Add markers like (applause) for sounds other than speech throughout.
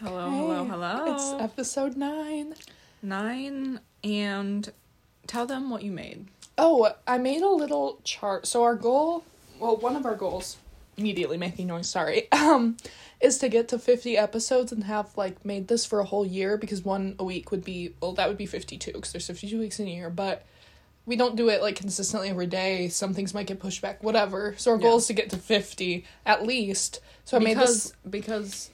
Hello, hello, Hey, hello. It's episode nine. nine, and tell them what you made. Oh, I made a little chart. So our goal, well, one of our goals, immediately making noise, sorry, (laughs) um, is to get to 50 episodes and have like made this for a whole year because one a week would be, well, that would be 52 because there's 52 weeks in a year, but we don't do it like consistently every day. Some things might get pushed back, whatever. So our goal Yeah. is to get to 50 at least. So I made this because because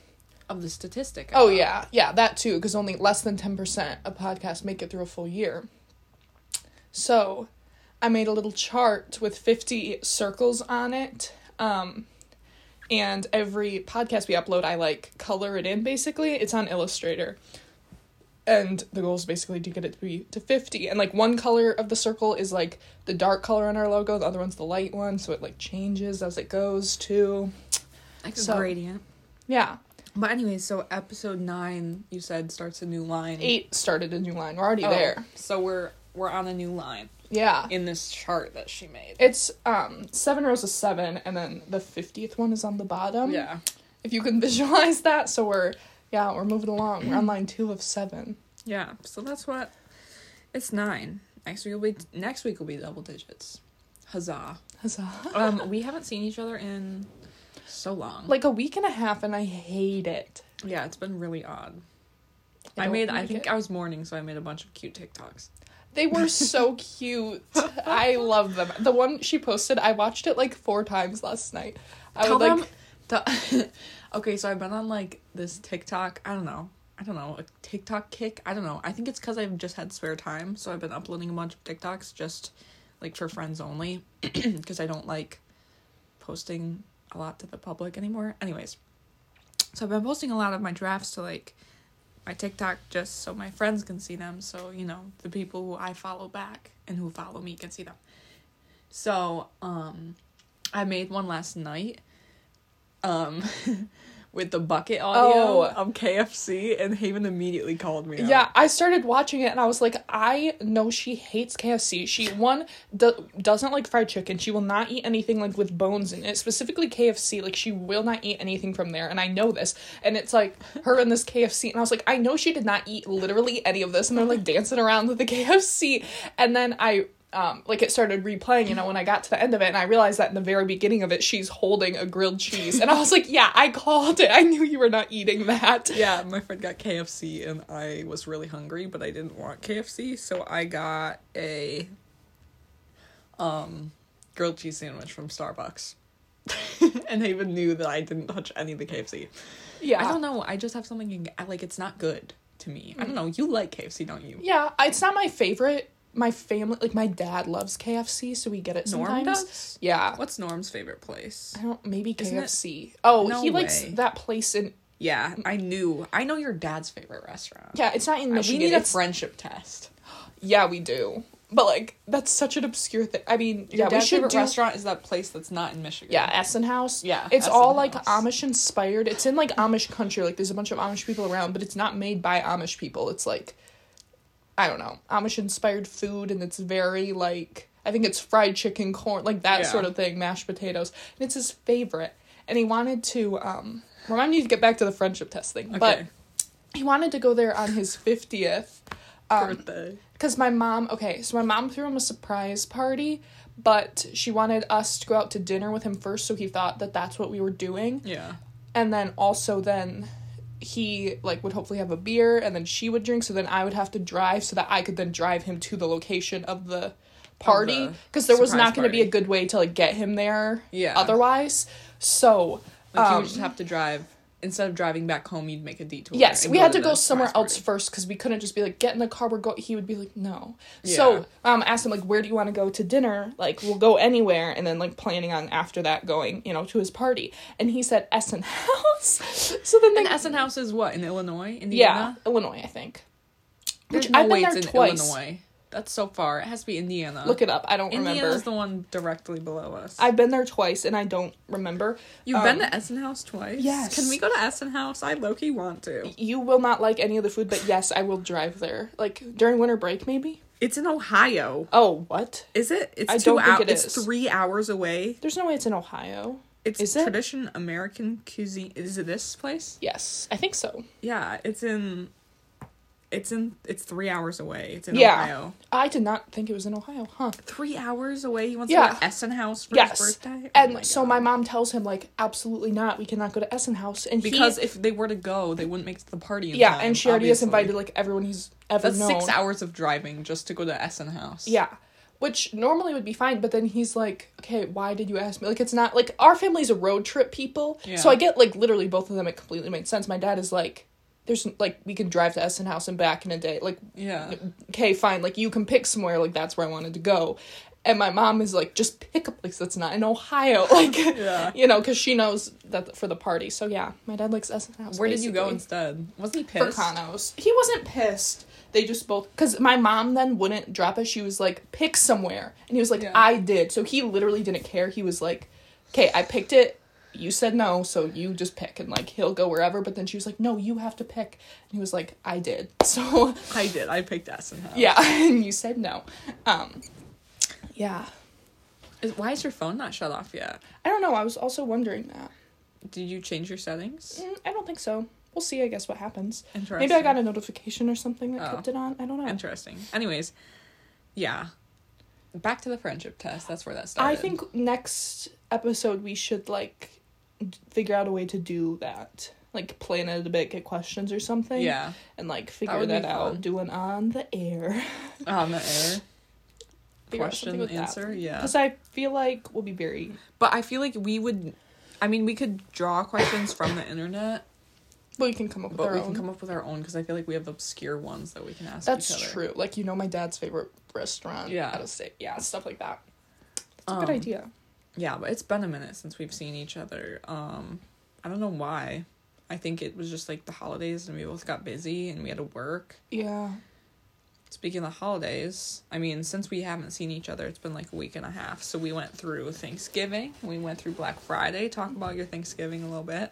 of the statistic. Oh about- yeah, yeah, that too. Because only less than ten percent of podcasts make it through a full year. So, I made a little chart with fifty circles on it. Um, and every podcast we upload, I like color it in. Basically, it's on Illustrator. And the goal is basically to get it to be to fifty. And like one color of the circle is like the dark color on our logo. The other one's the light one, so it like changes as it goes too. like a gradient. Yeah, But anyways, so episode nine, you said starts a new line. eight started a new line. We're already Oh, there. So we're we're on a new line Yeah. in this chart that she made. It's um seven rows of seven, and then the fiftieth one is on the bottom. yeah. If you can (laughs) visualize that, so we're yeah we're moving along. We're on line two of seven. Yeah. So that's what. It's nine. Next week will be next week will be double digits. Huzzah. Huzzah. Um, (laughs) we haven't seen each other in so long. Like a week and a half, and I hate it. yeah, it's been really odd. I, don't made. I think it. I was mourning, so I made a bunch of cute TikToks. They were so (laughs) cute. I love them. The one she posted, I watched it like four times last night. I Tell would them. like (laughs) the- okay, so I've been on like this TikTok. I don't know. I don't know a TikTok kick. I don't know. I think it's because I've just had spare time, so I've been uploading a bunch of TikToks just like for friends only, (clears throat) because I don't like posting a lot to the public anymore. Anyways, so I've been posting a lot of my drafts to like my TikTok just so my friends can see them. So you know the people who I follow back and who follow me can see them. So um, I made one last night um (laughs) with the bucket audio Oh. of KFC and Haven immediately called me. out. Yeah, I started watching it and I was like, I know she hates KFC. She one do- doesn't like fried chicken. She will not eat anything like with bones in it, specifically KFC. Like she will not eat anything from there, and I know this. And it's like her and this KFC, and I was like, I know she did not eat literally any of this, and they're like dancing around with the KFC, and then I. Um, like it started replaying, you know, when I got to the end of it, and I realized that in the very beginning of it, she's holding a grilled cheese, and I was like, "Yeah, I called it. I knew you were not eating that." (laughs) Yeah, my friend got KFC and I was really hungry, but I didn't want KFC, so I got a um grilled cheese sandwich from Starbucks. (laughs) and Haven knew that I didn't touch any of the KFC. Yeah, I don't know, I just have something like it's not good to me. I don't know, you like KFC, don't you? Yeah, it's not my favorite. My family, like my dad, loves KFC, so we get it Norm sometimes. does? Yeah, What's Norm's favorite place? I don't. Maybe KFC. Oh, No he likes that place in. Yeah, I knew. I know your dad's favorite restaurant. Yeah, it's not in Michigan. we need a it's- friendship test. Yeah, we do. But like, that's such an obscure thing. I mean, Your yeah, we should favorite do. restaurant is that place that's not in Michigan. Yeah, Essenhaus. Yeah, it's Essen all like Amish inspired. It's in like Amish country. Like, there's a bunch of Amish people around, but it's not made by Amish people. It's like, I don't know, Amish inspired food, and it's very like I think it's fried chicken, corn, like that Yeah. sort of thing, mashed potatoes, and it's his favorite. And he wanted to um remind me to get back to the friendship test thing, but he wanted to go there on his fiftieth. Um, birthday. because my mom, okay, so my mom threw him a surprise party, but she wanted us to go out to dinner with him first, so he thought that that's what we were doing. Yeah. And then also then he like would hopefully have a beer and then she would drink so then I would have to drive so that I could then drive him to the location of the party because there was not going to be a good way to like get him there Yeah. otherwise. So Like you um, would just have to drive instead of driving back home, you'd make a detour. Yes, we had to the go somewhere else first because we couldn't just be like, get in the car, we're go. He would be like, no. So, um, asked him like, where do you want to go to dinner? Like, we'll go anywhere, and then like planning on after that going, you know, to his party. And he said Essenhaus. (laughs) so then And Essenhaus is what in Illinois, yeah, Indiana. Illinois, I think. There's Which no I've been there twice. Illinois. That's so far. It has to be Indiana. Look it up. I don't Indiana's remember. the one directly below us. I've been there twice, and I don't remember. You've um, been to Essenhaus twice. yes. Can we go to Essenhaus? I low key want to. You will not like any of the food, but yes, I will drive there. Like during winter break, maybe. It's in Ohio. Oh, what? Is it? It's I two don't think it It's three hours away. There's no way it's in Ohio. It's Is it? tradition American cuisine. Is it this place? Yes, I think so. Yeah, it's in. It's in. It's three hours away. It's in Yeah. Ohio. I did not think it was in Ohio, huh? Three hours away. He wants Yeah. to go to Essenhaus for Yes. his birthday. Oh And my so my mom tells him like, absolutely not. We cannot go to Essenhaus, and he- because if they were to go, they wouldn't make the party. In yeah, time, and she already has invited like everyone he's ever That's known. six hours of driving just to go to Essenhaus. Yeah. Which normally would be fine, but then he's like, okay, why did you ask me? Like, it's not like our family's a road trip people. Yeah. So I get like literally both of them, it completely makes sense. My dad is like, there's like, we can drive to Essenhaus and back in a day. Like, Yeah. okay, fine. Like, you can pick somewhere. Like, that's where I wanted to go. And my mom is like, just pick a place that's not in Ohio. (laughs) Like, Yeah. you know, because she knows that for the party. So yeah, my dad likes Essenhaus. Where did you go instead? Wasn't he for pissed? Kanos. He wasn't pissed. They just both because my mom then wouldn't drop us. She was like, "Pick somewhere," and he was like, Yeah. "I did." So he literally didn't care. He was like, "Okay, I picked it. You said no, so you just pick." And like he'll go wherever. But then she was like, "No, you have to pick." And he was like, "I did." (laughs) So I did. I picked Essen yeah, (laughs) and you said no. Um, yeah, Is, why is your phone not shut off yet? I don't know. I was also wondering that. Did you change your settings? Mm, I don't think so. We'll see. I guess what happens. Interesting. Maybe I got a notification or something that Oh. kept it on. I don't know. Interesting. Anyways, yeah. Back to the friendship test. That's where that started. I think next episode we should like figure out a way to do that. Like plan it a bit, get questions or something. Yeah. And like figure would that, out, fun. doing on the air. (laughs) On the air. Figure Question with that. answer. Yeah. Because I feel like we'll be very But I feel like we would. I mean, we could draw questions from the internet, well, we can come up with but our we own. can come up with our own because I feel like we have obscure ones that we can ask That's true. Like you know my dad's favorite restaurant Yeah. out of state. Yeah, stuff like that. That's a Um, good idea. Yeah, but it's been a minute since we've seen each other. Um, I don't know why. I think it was just like the holidays and we both got busy and we had to work. Yeah. Speaking of the holidays, I mean, since we haven't seen each other, it's been like a week and a half. So we went through Thanksgiving, we went through Black Friday. Talk about your Thanksgiving a little bit.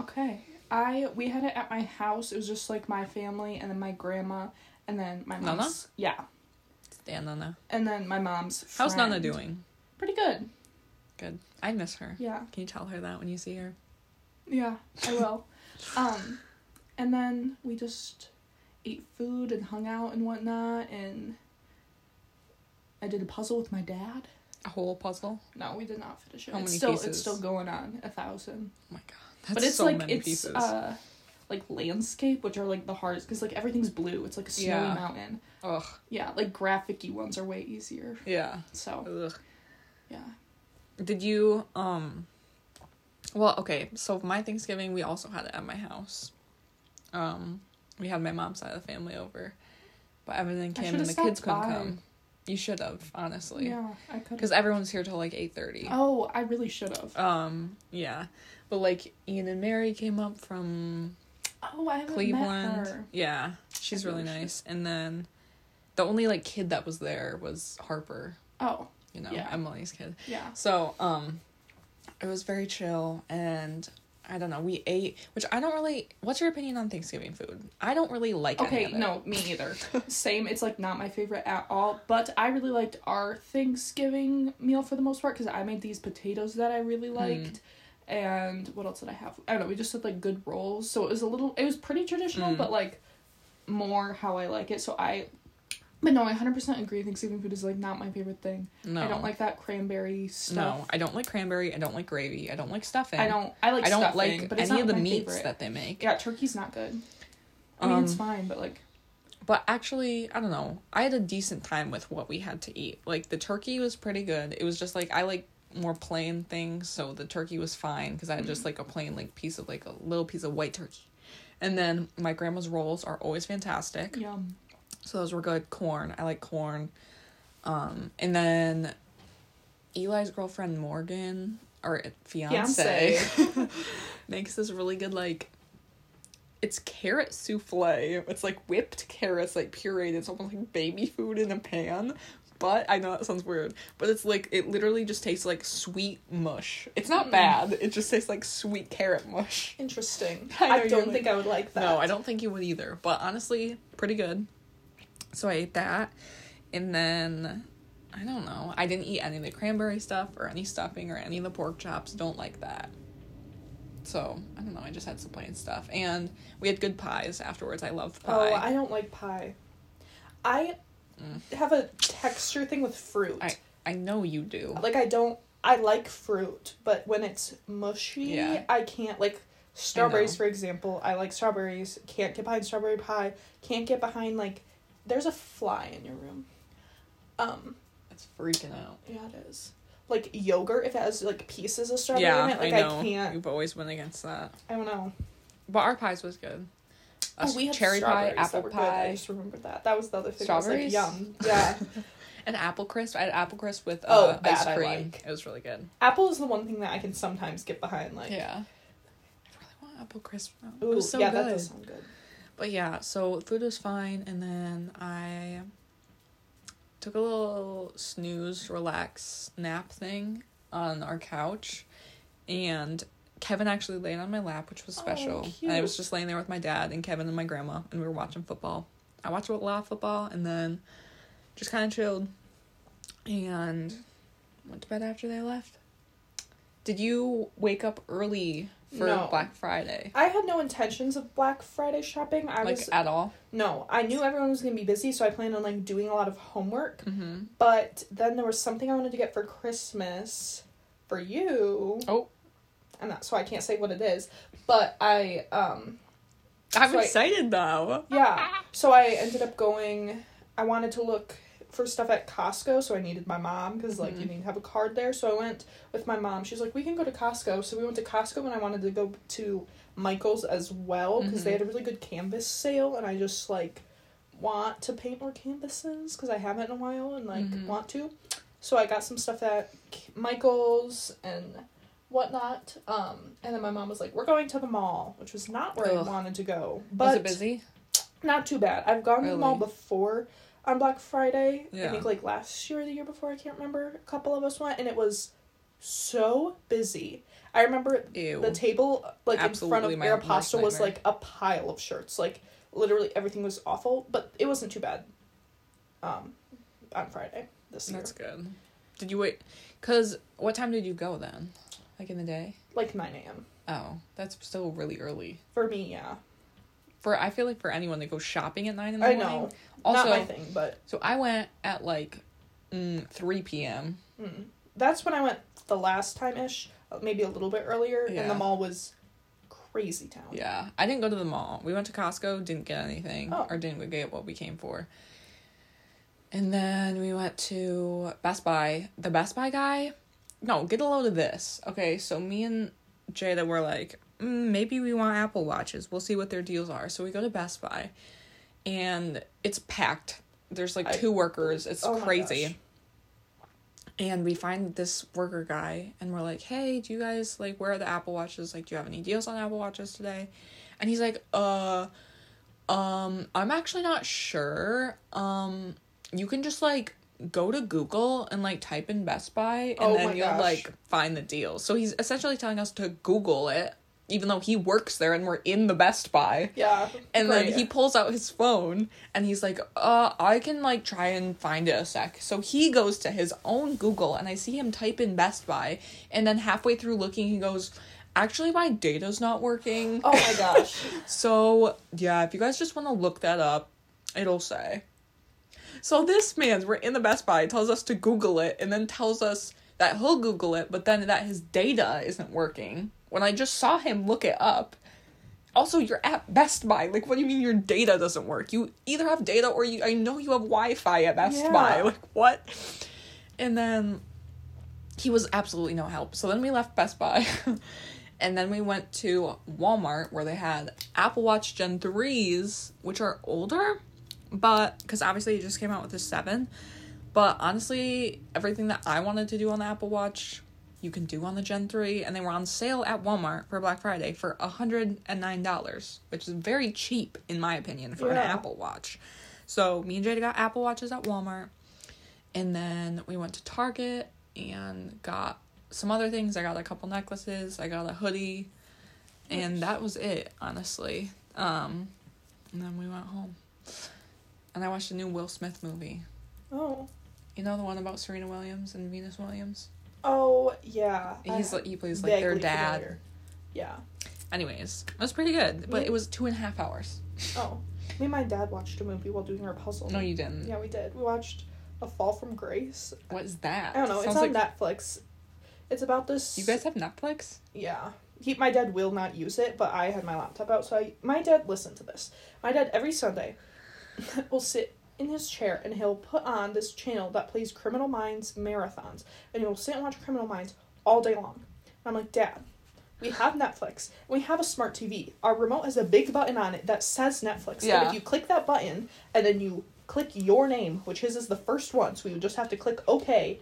Okay. I we had it at my house. It was just like my family and then my grandma and then my Nana? mom's yeah. Stand Nana. And then my mom's How's Nana doing? Pretty good. Good. I miss her. Yeah. Can you tell her that when you see her? Yeah, I will. (laughs) um and then we just ate food and hung out and whatnot and I did a puzzle with my dad. A whole puzzle? No, we did not finish it. How it's many still pieces? it's still going on. A thousand. Oh my god. That's but it's so like many it's pieces. uh like landscape, which are like the hardest because like everything's blue. It's like a snowy Yeah. mountain. Ugh. Yeah, like graphic-y ones are way easier. Yeah. So Ugh. yeah. Did you um well, okay, so my Thanksgiving we also had it at my house. Um we had my mom's side of the family over. But everything came and the kids couldn't by. come. You should have, honestly. Yeah, I could. Because everyone's here till like eight thirty. oh, I really should have. Um, yeah. But like Ian and Mary came up from oh, I haven't met Cleveland. her. Yeah. She's really really should. nice. And then the only like kid that was there was Harper, Oh, you know, Yeah. Emily's kid. yeah. So, um, it was very chill, and I don't know. We ate, which I don't really. What's your opinion on Thanksgiving food? I don't really like. Okay, no, me either. (laughs) Same. It's like not my favorite at all. But I really liked our Thanksgiving meal for the most part because I made these potatoes that I really Hmm. liked. And what else did I have? I don't know. We just had like good rolls, so it was a little. It was pretty traditional, Mm. but like more how I like it. So I. But no, I hundred percent agree. I think Thanksgiving food is like not my favorite thing. No, I don't like that cranberry stuff. No, I don't like cranberry. I don't like gravy. I don't like stuffing. I don't. I like. I don't stuffing, like but any of the meats favorite. that they make. Yeah, turkey's not good. I mean, it's Um, fine, but like, But actually, I don't know. I had a decent time with what we had to eat. Like the turkey was pretty good. It was just like I like more plain things, so the turkey was fine because I had just like a plain like piece of like a little piece of white turkey. And then my grandma's rolls are always fantastic. yum. So those were good. Corn. I like corn. Um, and then Eli's girlfriend Morgan or fiance, (laughs) makes this really good like it's carrot souffle. It's like whipped carrots, like pureed. It's almost like baby food in a pan. But I know that sounds weird. But it's like it literally just tastes like sweet mush. It's not Mm. bad. It just tastes like sweet carrot mush. Interesting. (laughs) I I, don't like- think I would like that. No, I don't think you would either. But honestly, pretty good. So I ate that. And then I don't know. I didn't eat any of the cranberry stuff or any stuffing or any of the pork chops. Don't like that. So I don't know. I just had some plain stuff, and we had good pies afterwards. I loved pie. Oh, I don't like pie. I mm. have a texture thing with fruit. I I know you do. like I don't I like fruit, but when it's mushy, Yeah. I can't like strawberries for example. I like strawberries. Can't get behind strawberry pie. Can't get behind like there's a fly in your room. Um, It's freaking out. yeah, it is. Like yogurt, if it has like pieces of strawberry yeah, in it, like I I, can't. You've always went against that. I don't know. But our pies was good. Oh, we had cherry pie, strawberries apple pie. good. I just remembered that. That was the other thing. I was like, Strawberries? yum. Yeah. (laughs) and apple crisp. I had apple crisp with uh, Oh, ice cream. like. It was really good. Apple is the one thing that I can sometimes get behind. Like, yeah. I really want apple crisp. now. ooh, it was so yeah, good. that does sound good. But yeah, so food was fine, and then I took a little snooze, relax, nap thing on our couch, and Kevin actually laid on my lap, which was Oh, special. and I was just laying there with my dad and Kevin and my grandma, and we were watching football. I watched a lot of football, and then just kind of chilled, and went to bed after they left. Did you wake up early for No. Black Friday? I had no intentions of Black Friday shopping. I like was at all? no, I knew everyone was gonna be busy, so I planned on like doing a lot of homework. Mm-hmm. But then there was something I wanted to get for Christmas for you. Oh. and that so I can't say what it is. But I um I'm So I- excited though. yeah, so I ended up going. I wanted to look for stuff at Costco, so I needed my mom because like you Mhm. need to have a card there. So I went with my mom. She's like, we can go to Costco. So we went to Costco, and I wanted to go to Michael's as well because they Mhm. had a really good canvas sale, and I just like want to paint more canvases because I haven't in a while and like Mhm. want to. So I got some stuff at Michael's and whatnot. Um, and then my mom was like, "We're going to the mall," which was not where Ugh. I wanted to go. But Was it busy? not too bad. I've gone to the mall before on Black Friday. I think like last year or the year before, I can't remember. A couple of us went and it was so busy. I remember Ew. the table like in front of my Aeropostale was like a pile of shirts. Like literally everything was awful, but it wasn't too bad. Um, on Friday this year, That's good. Did you wait? Cause what time did you go then? Like in the day? like nine a.m. Oh, that's still really early. For me, yeah, For I feel like for anyone that goes shopping at nine in the I morning. know. Also, Not my thing, but so I went at like mm, three p.m. mm, that's when I went the last time ish, maybe a little bit earlier, and the mall was crazy town. Yeah, I didn't go to the mall. We went to Costco, didn't get anything, Oh. or didn't get what we came for. And then we went to Best Buy. The Best Buy guy, no, get a load of this. Okay, so me and Jada were like, mm, maybe we want Apple Watches. We'll see what their deals are. So we go to Best Buy, and it's packed. There's like I- two workers. It's Oh crazy. And we find this worker guy, and we're like, "Hey, do you guys like where are the Apple Watches? Like, do you have any deals on Apple Watches today?" And he's like, "Uh, um, I'm actually not sure. Um, you can just like go to Google and like type in Best Buy, and Oh then you'll gosh. like find the deals." So he's essentially telling us to Google it, even though he works there and we're in the Best Buy. Yeah. And then he pulls out his phone and he's like, uh, I can like try and find it a sec. So he goes to his own Google and I see him type in Best Buy. And then halfway through looking, he goes, Actually, my data's not working. Oh my gosh. (laughs) So, yeah, if you guys just want to look that up, it'll say. So, this man's, we're in the Best Buy, tells us to Google it, and then tells us that he'll Google it, but then that his data isn't working. When I just saw him look it up. Also, you're at Best Buy. Like, what do you mean your data doesn't work? You either have data or you, I know you have Wi Fi at Best Yeah. Buy. (laughs) Like, what? And then he was absolutely no help. So then we left Best Buy. (laughs) and then we went to Walmart where they had Apple Watch Gen 3s, which are older, but because obviously it just came out with the 7. But honestly, everything that I wanted to do on the Apple Watch, you can do on the Gen 3. And they were on sale at Walmart for Black Friday for $109, which is very cheap, in my opinion, for an Apple Watch. So me and Jada got Apple Watches at Walmart. And then we went to Target and got some other things. I got a couple necklaces, I got a hoodie, and that was it, honestly. Um, and then we went home. And I watched a new Will Smith movie. Oh. You know the one about Serena Williams and Venus Williams? Oh yeah. He's I- he plays like their dad. familiar. Yeah. Anyways, it was pretty good, but Yeah. it was two and a half hours. (laughs) Oh, me and my dad watched a movie while doing our puzzle. No, you didn't. Yeah, we did. We watched A Fall from Grace. What is that? I don't know. Sounds it's on like Netflix. It's about this. you guys have Netflix. Yeah. He, my dad will not use it, but I had my laptop out, so I. My dad listened to this. My dad every Sunday (laughs) will sit in his chair and he'll put on this channel that plays Criminal Minds marathons, and he'll sit and watch Criminal Minds all day long. And I'm like, Dad, we have Netflix. We have a smart TV. Our remote has a big button on it that says Netflix. Yeah. And if you click that button and then you click your name, which his is the first one, so you just have to click OK.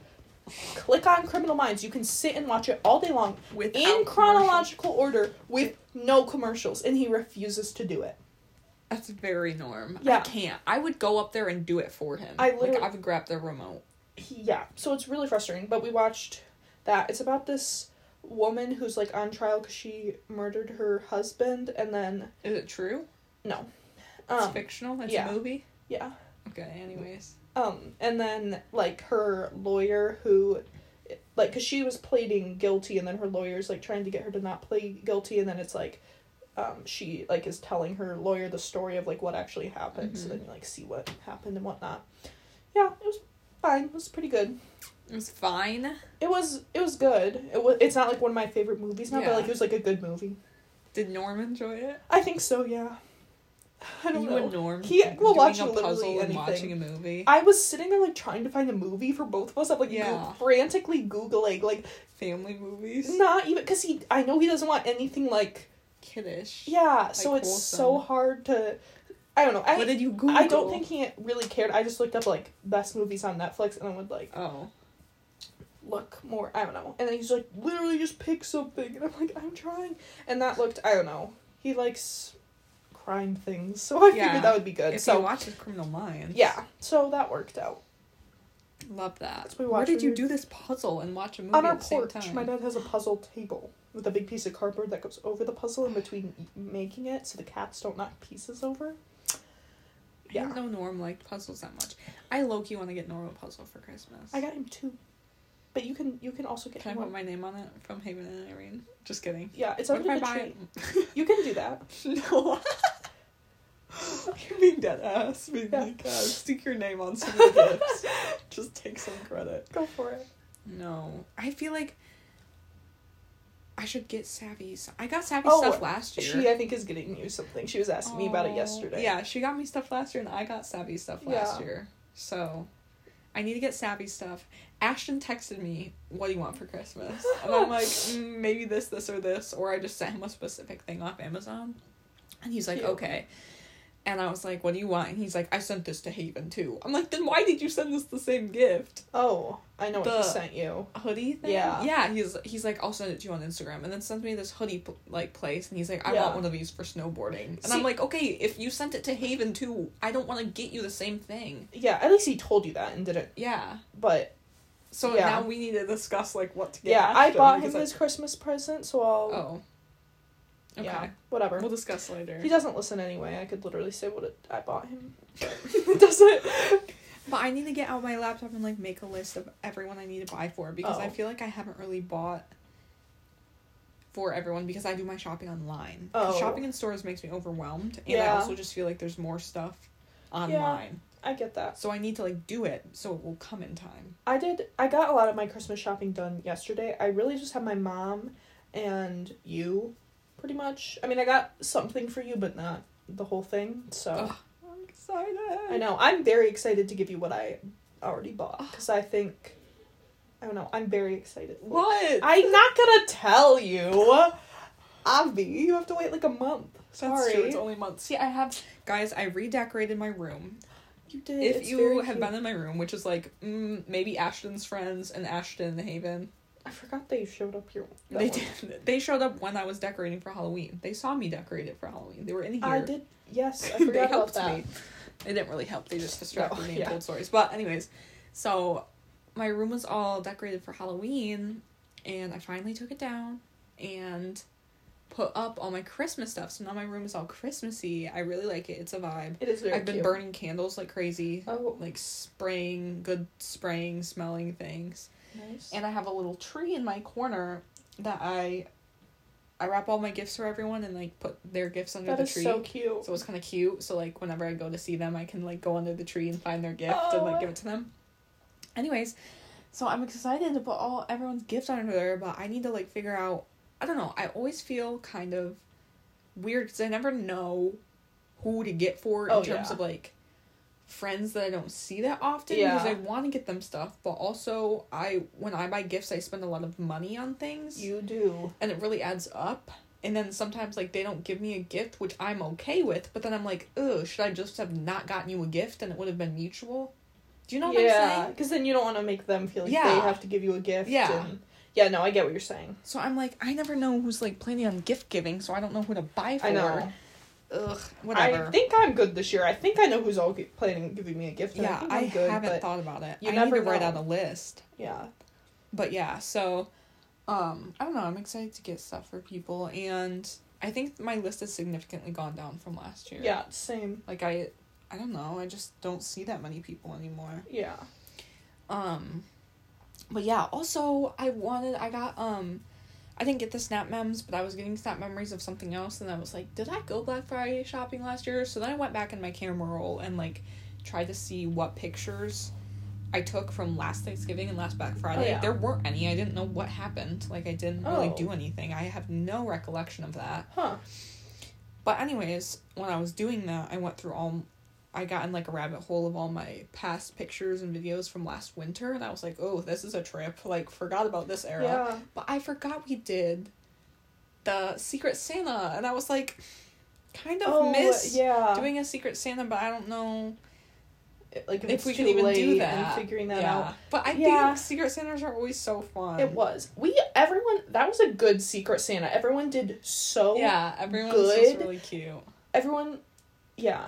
Click on Criminal Minds. You can sit and watch it all day long Without in chronological order with no commercials, and he refuses to do it. That's very norm. Yeah. I can't. I would go up there and do it for him. I like I would grab the remote. He, yeah, so it's really frustrating. But we watched that. It's about this woman who's like on trial because she murdered her husband, and then Is it true? no, It's um, fictional. It's yeah. a movie. yeah, Okay. Anyways. um, and then like her lawyer who. Like, cause she was pleading guilty, and then her lawyer's like trying to get her to not plead guilty, and then it's like, um, she like is telling her lawyer the story of like what actually happened, so Mhm. then you like see what happened and whatnot. Yeah, it was fine. It was pretty good. It was fine. It was it was good. It was it's not like one of my favorite movies now, Yeah. but like it was like a good movie. Did Norm enjoy it? I think so. Yeah. I don't you know. and Norm. He will watch a literally puzzle and anything. watching a movie. I was sitting there like trying to find a movie for both of us. I'm like Yeah. go- frantically googling like Family movies. not even because he I know he doesn't want anything like Kiddish. yeah. so Like, it's so hard to. I don't know. I What did you Google? I don't think he really cared. I just looked up like best movies on Netflix and I would like Oh. look more. I don't know. And then he's like, literally just pick something. And I'm like, I'm trying. And that looked, I don't know. He likes crime things. So I Yeah. figured that would be good. If so, you watch Criminal Minds. yeah. So that worked out. Love that. Where did you do this puzzle and watch a movie On our at the same porch, time? my dad has a puzzle table with a big piece of cardboard that goes over the puzzle in between making it so the cats don't knock pieces over. I Yeah. didn't know Norm liked puzzles that much. I low key want to get Norm a puzzle for Christmas. I got him two. But you can you can also get Can I put one. my name on it from Haven and Irene? Just kidding. Yeah, it's under the tree. it? You can do that. (laughs) no. (laughs) You're being dead ass. Being Yeah. like, uh, stick your name on some of the (laughs) gifts. Just take some credit. Go for it. No. I feel like I should get Savvy. I got Savvy Oh, stuff last year. She I think is getting you something. She was asking me about it Oh, yesterday. Yeah, she got me stuff last year, and I got Savvy stuff last Yeah. year. So, I need to get Savvy stuff. Ashton texted me, "What do you want for Christmas?" And I'm like, (laughs) mm, "Maybe this, this, or this," or I just sent him a specific thing off Amazon, and he's like, Cute. "Okay." And I was like, "What do you want?" And he's like, "I sent this to Haven too." I'm like, "Then why did you send us the same gift?" Oh, I know what he sent you. A hoodie thing. Yeah. yeah. He's he's like, I'll send it to you on Instagram, and then sends me this hoodie like place, and he's like, I Yeah. want one of these for snowboarding, and See- I'm like, okay, if you sent it to Haven too, I don't want to get you the same thing. Yeah, at least he told you that and didn't. Yeah. But So Yeah. now we need to discuss like what to get. yeah, I bought him I- his Christmas present, so I'll. Oh. Okay. Yeah, whatever. We'll discuss later. he doesn't listen anyway. I could literally say what it, I bought him. (laughs) It doesn't. But I need to get out my laptop and like make a list of everyone I need to buy for because I Oh. feel like I haven't really bought for everyone because I do my shopping online. Oh. Shopping in stores makes me overwhelmed, and I also just feel like there's more stuff online. Yeah, I get that. So I need to like do it so it will come in time. I did. I got a lot of my Christmas shopping done yesterday. I really just had my mom and you, pretty much. I mean, I got something for you, but not the whole thing. So Ugh, I'm excited. I know I'm very excited to give you what I already bought because I think I don't know. I'm very excited. What? I'm not gonna tell you. Avi, you have to wait like a month. Sorry. It's only months. See, I have guys. I redecorated my room. you did. If It's you have cute. been in my room, which is like mm, maybe Ashton's friends and Ashton Haven, I forgot they showed up here. they one. did. (laughs) They showed up when I was decorating for Halloween. They saw me decorate it for Halloween. They were in here. I did. Yes, I (laughs) they forgot about helped that. me. They didn't really help. They just distracted No, me yeah. and told stories. But anyways, so my room was all decorated for Halloween, and I finally took it down, and put up all my Christmas stuff. So now my room is all Christmassy. I really like it. It's a vibe. It is very I've been cute. burning candles like crazy. Oh, Like spraying good spraying smelling things. Nice. And I have a little tree in my corner that I I wrap all my gifts for everyone and like put their gifts under that the is tree. so cute. So it's kind of cute. So like whenever I go to see them, I can like go under the tree and find their gift and Oh. like give it to them. Anyways, so I'm excited to put all everyone's gifts under there, but I need to like figure out. I don't know. I always feel kind of weird because I never know who to get for in Oh, terms yeah. of like friends that I don't see that often Yeah. because I want to get them stuff, but also I when I buy gifts I spend a lot of money on things You do. and it really adds up. And then sometimes like they don't give me a gift, which I'm okay with, but then I'm like, "Oh, should I just have not gotten you a gift and it would have been mutual? Do you know what I'm yeah, saying? because then you don't want to make them feel like Yeah. they have to give you a gift. Yeah. And, yeah, no, I get what you're saying. So I'm like, I never know who's like planning on gift giving, so I don't know who to buy for. I know. Ugh, whatever. I think I'm good this year. I think I know who's all planning on giving me a gift. Yeah, I, I good, haven't thought about it. you I never need to write know. out a list. yeah. But yeah, so um I don't know, I'm excited to get stuff for people and I think my list has significantly gone down from last year. Yeah, same. Like I I don't know, I just don't see that many people anymore. Yeah. Um but yeah, also I wanted I got um I didn't get the snap mems, but I was getting snap memories of something else and I was like, did I go Black Friday shopping last year? So then I went back in my camera roll and like tried to see what pictures I took from last Thanksgiving and last Black oh, Friday. Oh, yeah. There weren't any. I didn't know what happened. Like I didn't really Oh. do anything. I have no recollection of that. Huh. But anyways, when I was doing that, I went through all I got in like a rabbit hole of all my past pictures and videos from last winter and I was like, "Oh, this is a trip." Like forgot about this era. Yeah. But I forgot we did the Secret Santa and I was like kind of Oh, miss yeah. doing a Secret Santa, but I don't know like if, if, we could even do that. and figuring that Yeah. out. But I Yeah. think Secret Santas are always so fun. It was. We everyone that was a good Secret Santa. Everyone did so Yeah, everyone was really cute. everyone yeah.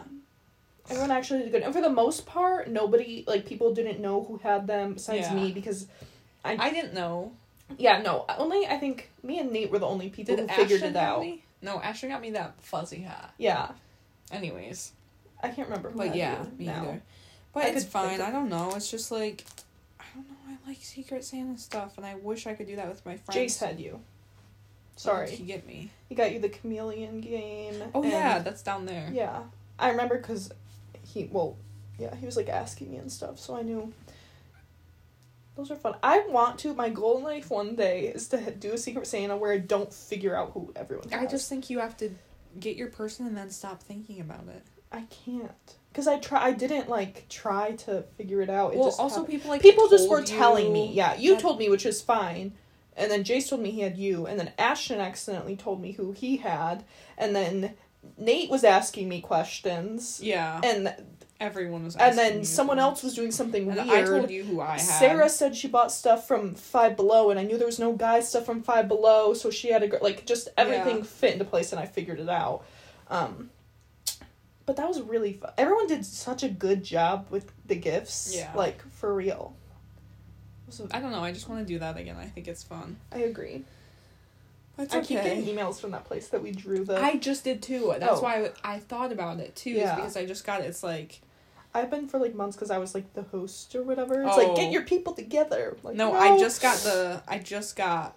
Everyone actually did good. And for the most part, nobody like people didn't know who had them besides Yeah. me because I I didn't know. yeah, no. Only I think me and Nate were the only people Did who figured Ashton it have out. me? No, Ashton got me that fuzzy hat. Yeah. Anyways, I can't remember who but had yeah, you me now. either. But I it's could fine. I don't know. It's just like I don't know. I like Secret Santa stuff, and I wish I could do that with my friends. Jace had you. Sorry. he get me. He got you the chameleon game. Oh and- yeah, that's down there. Yeah. I remember because he, well, yeah, he was like asking me and stuff, so I knew. Those are fun. I want to. My goal in life one day is to do a Secret Santa where I don't figure out who everyone. I just think you have to get your person and then stop thinking about it. I can't because I try. I didn't like try to figure it out. It well, just also happened. people like people just were telling me. Yeah, you that- told me, which is fine. And then Jace told me he had you, and then Ashton accidentally told me who he had, and then Nate was asking me questions, Yeah, and everyone was. and then someone else was doing something And weird. I told you who I had. Sarah said she bought stuff from Five Below, and I knew there was no guy stuff from Five Below, so she had a. Like, just everything Yeah. fit into place, and I figured it out. Um, but that was really fun. Everyone did such a good job with the gifts. Yeah. Like, for real. A- I don't know. I just want to do that again. I think it's fun. I agree. It's I keep getting emails from that place that we drew the. I just did too. That's Oh. why I, I thought about it too. Yeah. Is because I just got it. It's like I've been for like months because I was like the host or whatever. It's Oh. like get oh. your people together. Like no, I just got the I just got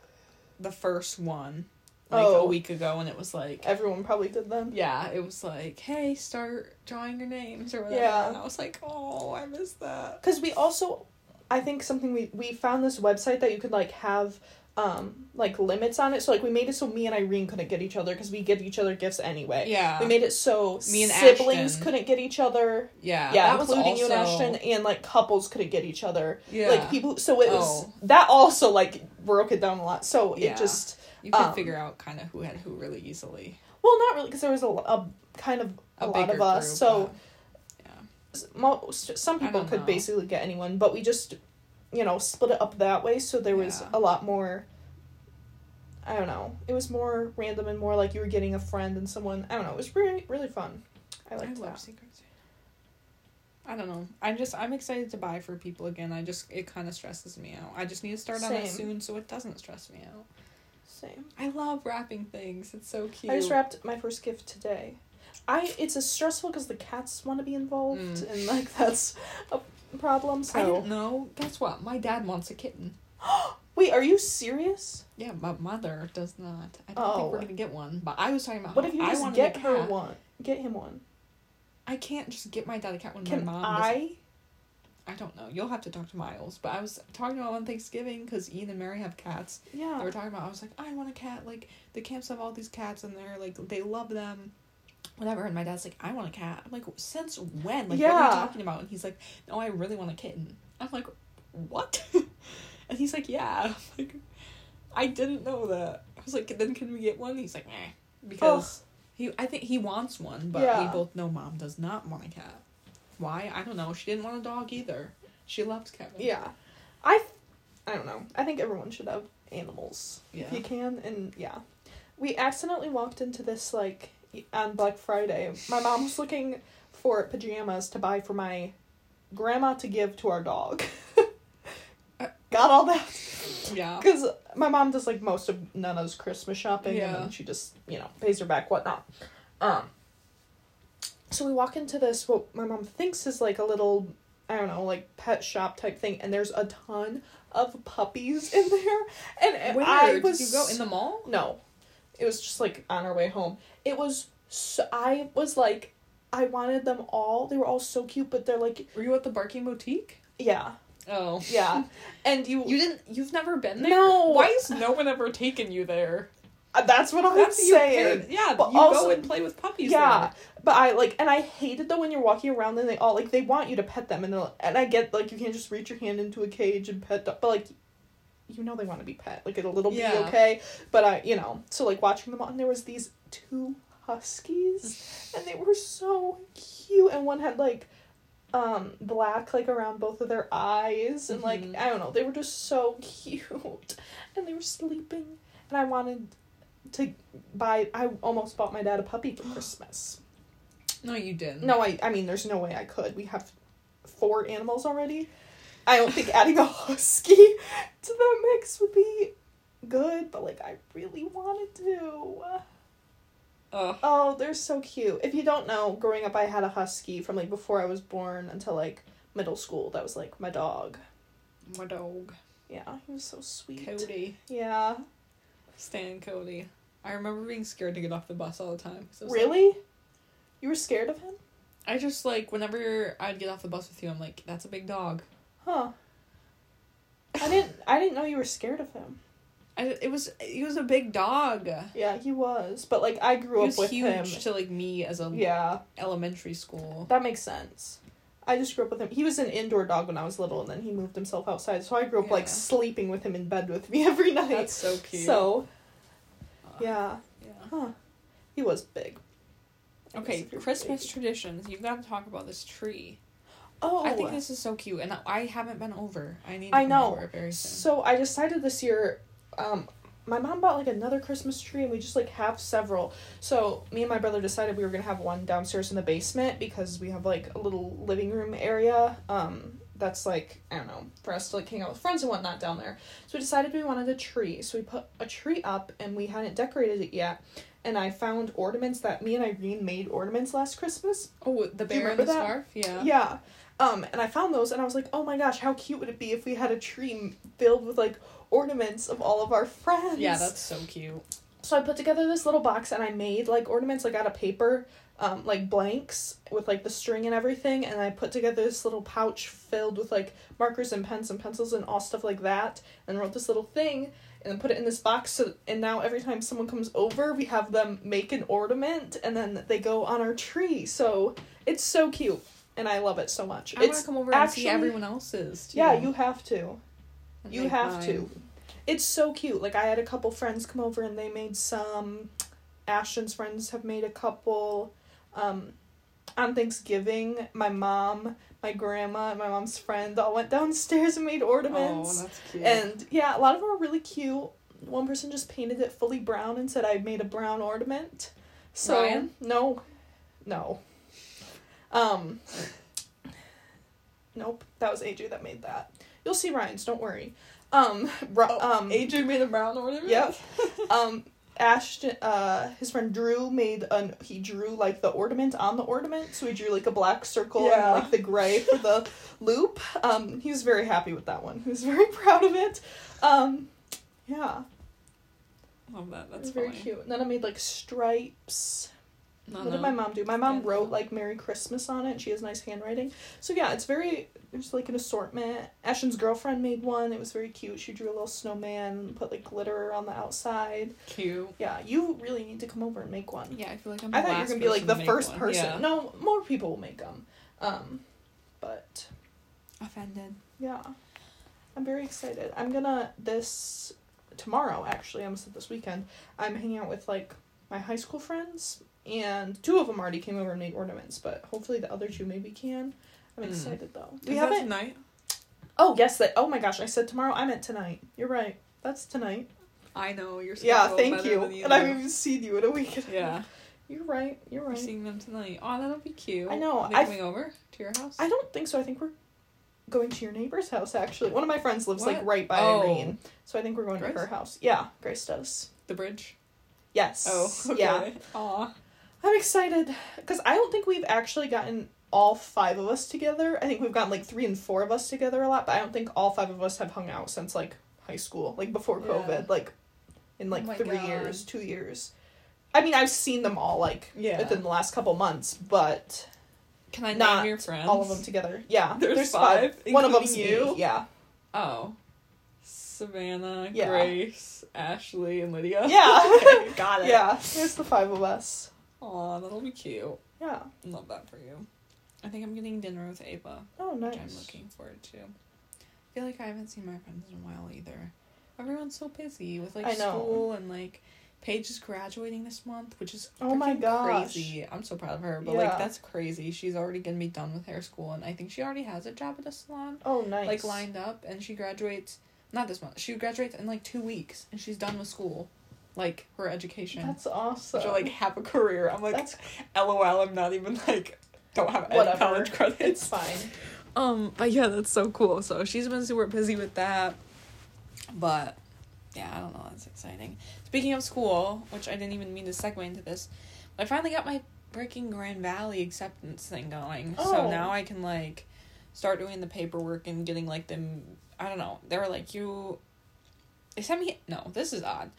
the first one like Oh. a week ago, and it was like Everyone probably did them. yeah, it was like hey, start drawing your names or whatever. Yeah. and I was like, oh, I missed that. because we also i think something we we found this website that you could like have um like limits on it so like we made it so me and irene couldn't get each other because we give each other gifts anyway Yeah, we made it so Me and siblings Ashton. couldn't get each other yeah, yeah including you and ashton and like couples couldn't get each other Yeah, like people so it was Oh. that also like broke it down a lot so Yeah. it just you could um, figure out kind of who had who really easily. well not really because there was a, a kind of a, lot of us group, so but- yeah. most some people could know. basically get anyone but we just you know split it up that way so there was Yeah. a lot more i don't know it was more random and more like you were getting a friend and someone i don't know it was really really fun i I liked love that Secret Santa. I don't know. I'm just I'm excited to buy for people again. I just it kind of stresses me out. I just need to start on it soon so it doesn't stress me out. Same. I love wrapping things. It's so cute. I just wrapped my first gift today. I it's a stressful because the cats want to be involved Mm. and like (laughs) that's a problem. I So didn't know. Guess what? My dad wants a kitten. (gasps) wait, are you serious? Yeah, my mother does not. I don't think Oh. we're gonna get one. But I was talking about What if you I just get her cat. one? Get him one. I can't just get my dad a cat when Can my mom. doesn't- I? I don't know. You'll have to talk to Miles. But I was talking about on Thanksgiving because Ian and Mary have cats. Yeah. They were talking about. I was like, I want a cat. Like the camps have all these cats, and they're like they love them. Whatever. And my dad's like, I want a cat. I'm like, since when? Like, what are you talking about? And he's like, No, I really want a kitten. I'm like, What? (laughs) and he's like, Yeah. (laughs) I'm like, I didn't know that. I was like, Then can we get one? He's like, Eh, because he. I think he wants one, but we both know mom does not want a cat. Why? I don't know. She didn't want a dog either. She loves Kevin. Yeah. I. I don't know. I think everyone should have animals if you can, and yeah. We accidentally walked into this like on Black Friday. My mom was looking for pajamas to buy for my grandma to give to our dog. Got all that. Yeah. Because my mom does like most of Nana's Christmas shopping, and then she just you know pays her back, whatnot. Um. So we walk into this what my mom thinks is like a little I don't know like pet shop type thing, and there's a ton of puppies in there, and Where I did you go in the mall? no, it was just like on our way home. It was so I was like I wanted them all. They were all so cute, but they're like Were you at the Barking Boutique? yeah Oh. yeah, and you You didn't. You've never been there. No. Why is no one ever taken you there? Uh, that's what I'm That's saying. Yeah, But you also- go and play with puppies. Yeah, but I like, and I hated though when you're walking around and they all like they want you to pet them and and I get like you can't just reach your hand into a cage and pet them, but like, you know they want to be pet like it'll little Yeah. be okay, but I you know so like watching them and there was these two huskies and they were so cute and one had like um black like around both of their eyes and like Mhm. I don't know they were just so (laughs) cute and they were sleeping and I wanted to buy I almost bought my dad a puppy for Christmas. No, you didn't. No, I I mean there's no way I could. We have four animals already. I don't think adding a husky to the mix would be good, but like I really wanted to. Ugh. Oh, they're so cute. If you don't know, growing up I had a husky from like before I was born until like middle school. That was like my dog. My dog, Yeah, he was so sweet. Cody. Yeah. Stan Cody. I remember being scared to get off the bus all the time. Was like- Really? You were scared of him? I just like whenever I'd get off the bus with you, I'm like, that's a big dog. Huh. I didn't I didn't know you were scared of him. I, it was he was a big dog. Yeah, he was. But like I grew up with huge him. to like me as a Yeah, elementary school. that makes sense. I just grew up with him. He was an indoor dog when I was little, and then he moved himself outside. So I grew up like sleeping with him in bed with me (laughs) every night. That's so cute. So Uh, yeah, yeah. huh? He was big. Okay, Christmas big. traditions. You've got to talk about this tree. Oh, I think this is so cute, and I haven't been over. I need to I know. over very soon. So I decided this year, um, my mom bought like another Christmas tree, and we just like have several. So me and my brother decided we were gonna have one downstairs in the basement because we have like a little living room area. Um, that's like I don't know for us to like hang out with friends and whatnot down there. So we decided we wanted a tree. So we put a tree up, and we hadn't decorated it yet. And I found ornaments that me and Irene made ornaments last Christmas. oh, the bear and the that? scarf. Yeah. Yeah. Um, and I found those and I was like, oh my gosh, how cute would it be if we had a tree filled with like ornaments of all of our friends? Yeah, that's so cute. So I put together this little box and I made like ornaments like out of paper, um, like blanks with like the string and everything, and I put together this little pouch filled with like markers and pens and pencils and all stuff like that, and wrote this little thing and then put it in this box so and now every time someone comes over we have them make an ornament and then they go on our tree. So it's so cute and I love it so much. I want it's to come over and see everyone else's. Too, yeah, you have to. and You have mine. to. It's so cute. Like I had a couple friends come over and they made some. Ashton's friends have made a couple. Um, on Thanksgiving, my mom, my grandma, and my mom's friend all went downstairs and made Oh, ornaments. that's cute. and yeah, a lot of them are really cute. One person just painted it fully brown and said I made a brown ornament. So Ryan? no, no. Um. Nope, that was AJ that made that. You'll see Ryan's. Don't worry. Um, Oh, um, AJ made a brown ornament. Yep. (laughs) um, Ashton, uh, his friend Drew made an he drew like the ornament on the ornament, so he drew like a black circle Yeah. and like the gray for the (laughs) loop. Um, he was very happy with that one. He was very (laughs) proud of it. Um, yeah, Love that. That's very cute. And then I made like stripes. No, what did my mom do? My mom Yeah. wrote like Merry Christmas on it. She has nice handwriting. So yeah, it's very there's like an assortment. Ashton's girlfriend made one. It was very cute. She drew a little snowman, put like glitter on the outside. Cute. Yeah, you really need to come over and make one. Yeah, I feel like I'm. I thought you were gonna be like the first one. person. Yeah. No, more people will make them. Um, but Offended. yeah, I'm very excited. I'm gonna this tomorrow actually. I almost said this weekend. I'm hanging out with like my high school friends, and two of them already came over and made ornaments. But hopefully the other two maybe can. I'm Mm. excited though. Is We that haven't. tonight. Oh yes, that. Oh my gosh, I said tomorrow. I meant tonight. You're right. That's tonight. I know you're. Yeah, thank you. And I've even seen you in a week. Yeah, (laughs) You're right. You're we're right. seeing them tonight. Oh, that'll be cute. I know, Are they I've- coming over to your house? I don't think so. I think we're going to your neighbor's house actually. One of my friends lives like right by Oh. Irene. So I think we're going Grace? to her house. Yeah, Grace does. The bridge. Yes. Oh, (laughs) okay. Yeah. Aw. I'm excited because I don't think we've actually gotten all five of us together. I think we've gotten like three and four of us together a lot, but I don't think all five of us have hung out since like high school, like before Yeah. COVID, like in like Oh three God. years, two years. I mean, I've seen them all like Yeah. within the last couple months, but Can I not name your friends? all of them together. Yeah, There's five, One of them's you? me. Yeah. Oh. Savannah, Yeah. Grace, Ashley, and Lydia. Yeah. (laughs) Okay, got it. (laughs) Yeah, there's the five of us. Aw, that'll be cute. Yeah. Love that for you. I think I'm getting dinner with Ava, Oh, nice. which I'm looking forward to. I feel like I haven't seen my friends in a while either. Everyone's so busy with like school and like Paige is graduating this month, which is Oh my gosh. crazy. I'm so proud of her, but Yeah. like that's crazy. She's already gonna be done with hair school, and I think she already has a job at a salon Oh, nice. like lined up, and she graduates not this month. She graduates in like two weeks, and she's done with school, like her education. That's awesome. I like have a career. I'm like, That's lol. I'm not even like don't have any college credits. It's fine. Um, but yeah, that's so cool. So she's been super busy with that. But yeah, I don't know. That's exciting. Speaking of school, which I didn't even mean to segue into this, I finally got my breaking Grand Valley acceptance thing going. Oh. So now I can like start doing the paperwork and getting like them. I don't know. They were like you. They sent me no. This is odd.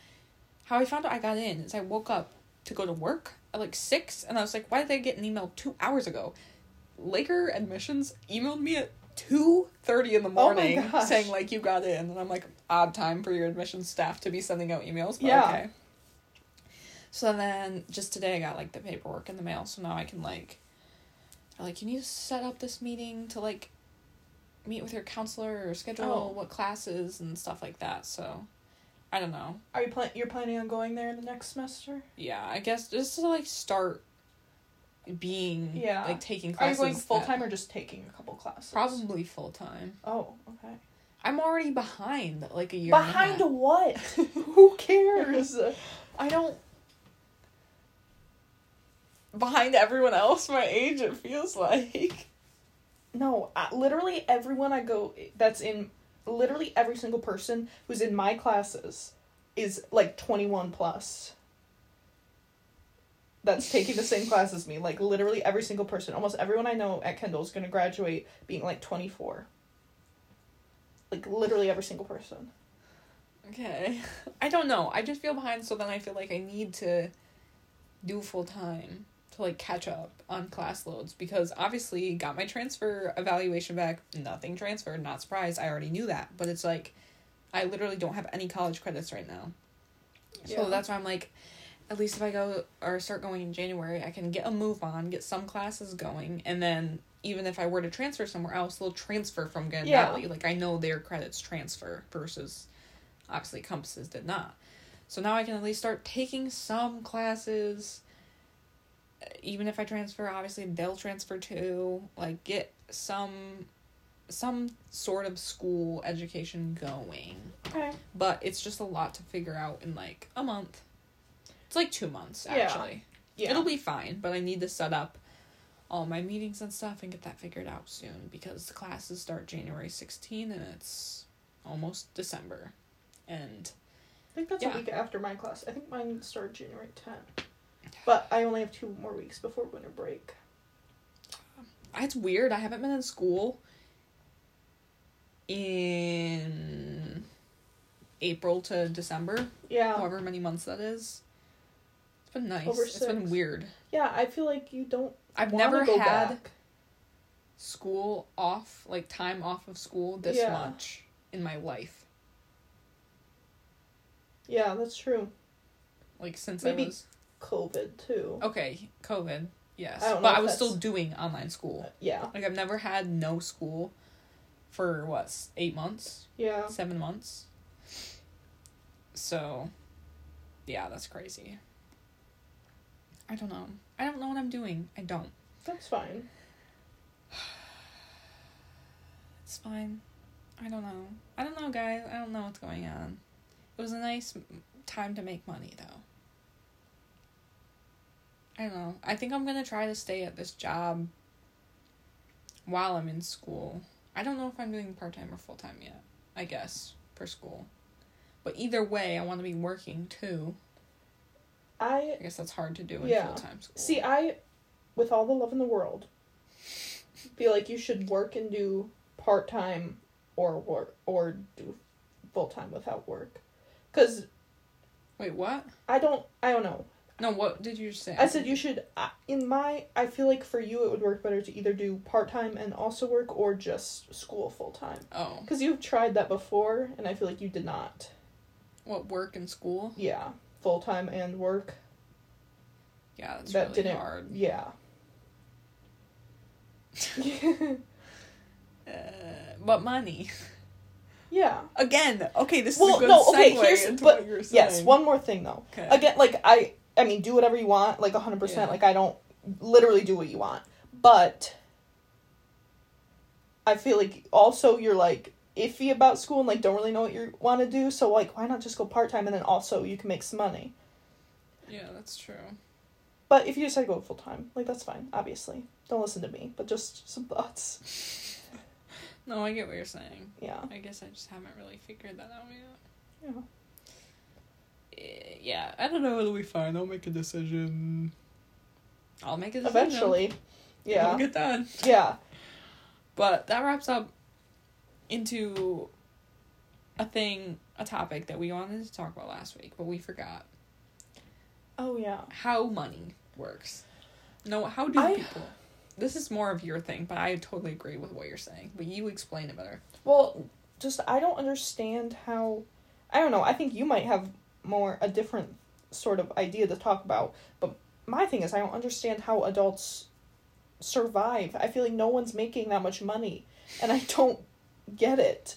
How I found out I got in is I woke up to go to work at like six, and I was like, why did I get an email two hours ago? Laker admissions emailed me at two thirty in the Oh morning gosh. saying like you got in, and I'm like odd time for your admissions staff to be sending out emails. But Yeah. Okay. So then just today I got like the paperwork in the mail, so now I can like, like you need to set up this meeting to like meet with your counselor or schedule Oh. what classes and stuff like that. So I don't know. Are you plan- you're planning on going there the next semester? Yeah, I guess just to like start being Yeah. like taking Are you classes. going full time or just taking a couple classes? Probably full time. Oh, okay. I'm already behind like a year. Behind a what? (laughs) Who cares? I don't. Behind everyone else my age, it feels like. no, I, literally everyone I go that's in literally every single person who's in my classes is like 21 plus. That's taking the same class as me. Like literally every single person, almost everyone I know at Kendall is going to graduate being like 24. Like literally every single person. Okay. (laughs) I don't know. I just feel behind, so then I feel like I need to do full time to like catch up on class loads because obviously got my transfer evaluation back, nothing transferred, not surprised. I already knew that, but it's like I literally don't have any college credits right now. Yeah. So that's why I'm like at least if I go or start going in January, I can get a move on, get some classes going, and then even if I were to transfer somewhere else, they'll transfer from Grand Yeah. Valley. Like I know their credits transfer versus obviously compasses did not. So now I can at least start taking some classes. Even if I transfer, obviously they'll transfer too. Like get some some sort of school education going. Okay. But it's just a lot to figure out in like a month. It's like two months Yeah. actually. Yeah. It'll be fine, but I need to set up all my meetings and stuff and get that figured out soon because the classes start January 16 and it's almost December. And I think that's Yeah. a week after my class. I think mine started January 10th. But I only have two more weeks before winter break. it's weird. I haven't been in school in April to December, Yeah. however many months that is. It's been nice. Over It's been weird. Yeah, I feel like you don't I've never go had back. school off, like time off of school this Yeah. much in my life. Yeah, that's true. Like since Maybe- I was COVID too. okay, COVID, yes, I but I was that's- still doing online school. Uh, yeah. Like I've never had no school for what eight months, Yeah. seven months. So, yeah, that's crazy. I don't know. I don't know what I'm doing. I don't. That's fine. (sighs) It's fine. I don't know. I don't know, guys. I don't know what's going on. It was a nice time to make money, though. I don't know. I think I'm gonna try to stay at this job while I'm in school. I don't know if I'm doing part time or full time yet. I guess for school, but either way, I want to be working too. I I guess that's hard to do in Yeah. full time school. see I with all the love in the world feel like you should work and do part-time or work or do full-time without work. Cuz Wait, what? I don't I don't know. No, what did you say? I said you should. In my, I feel like for you it would work better to either do part time and also work, or just school full time. Oh, Because you've tried that before, and I feel like you did not. what work and school? Yeah, full time and work. Yeah, that's that really didn't. hard. (laughs) Yeah. Uh, but money. (laughs) yeah. Again, okay, this is Well, a good no, okay, segue here's- into but what you were saying. Yes. One more thing though. Okay. Again, like I, I mean, do whatever you want. Like hundred Yeah. percent. Like I don't literally do what you want, but I feel like also you're like iffy about school and like don't really know what you want to do. So like, why not just go part time and then also you can make some money. Yeah, that's true. But if you decide to go full time, like that's fine. Obviously, don't listen to me. But just some thoughts. (laughs) No, I get what you're saying. Yeah. I guess I just haven't really figured that out yet. Yeah. Yeah, I don't know. It'll be fine. I'll make a decision. I'll make a decision. Eventually. It'll Yeah. get done. Yeah. But that wraps up into a thing, a topic that we wanted to talk about last week, but we forgot. Oh yeah. How money works. No, how do I- people? This is more of your thing, but I totally agree with what you're saying. But you explain it better. Well, just I don't understand how. I don't know. I think you might have more a different sort of idea to talk about. But my thing is, I don't understand how adults survive. I feel like no one's making that much money, and I don't get it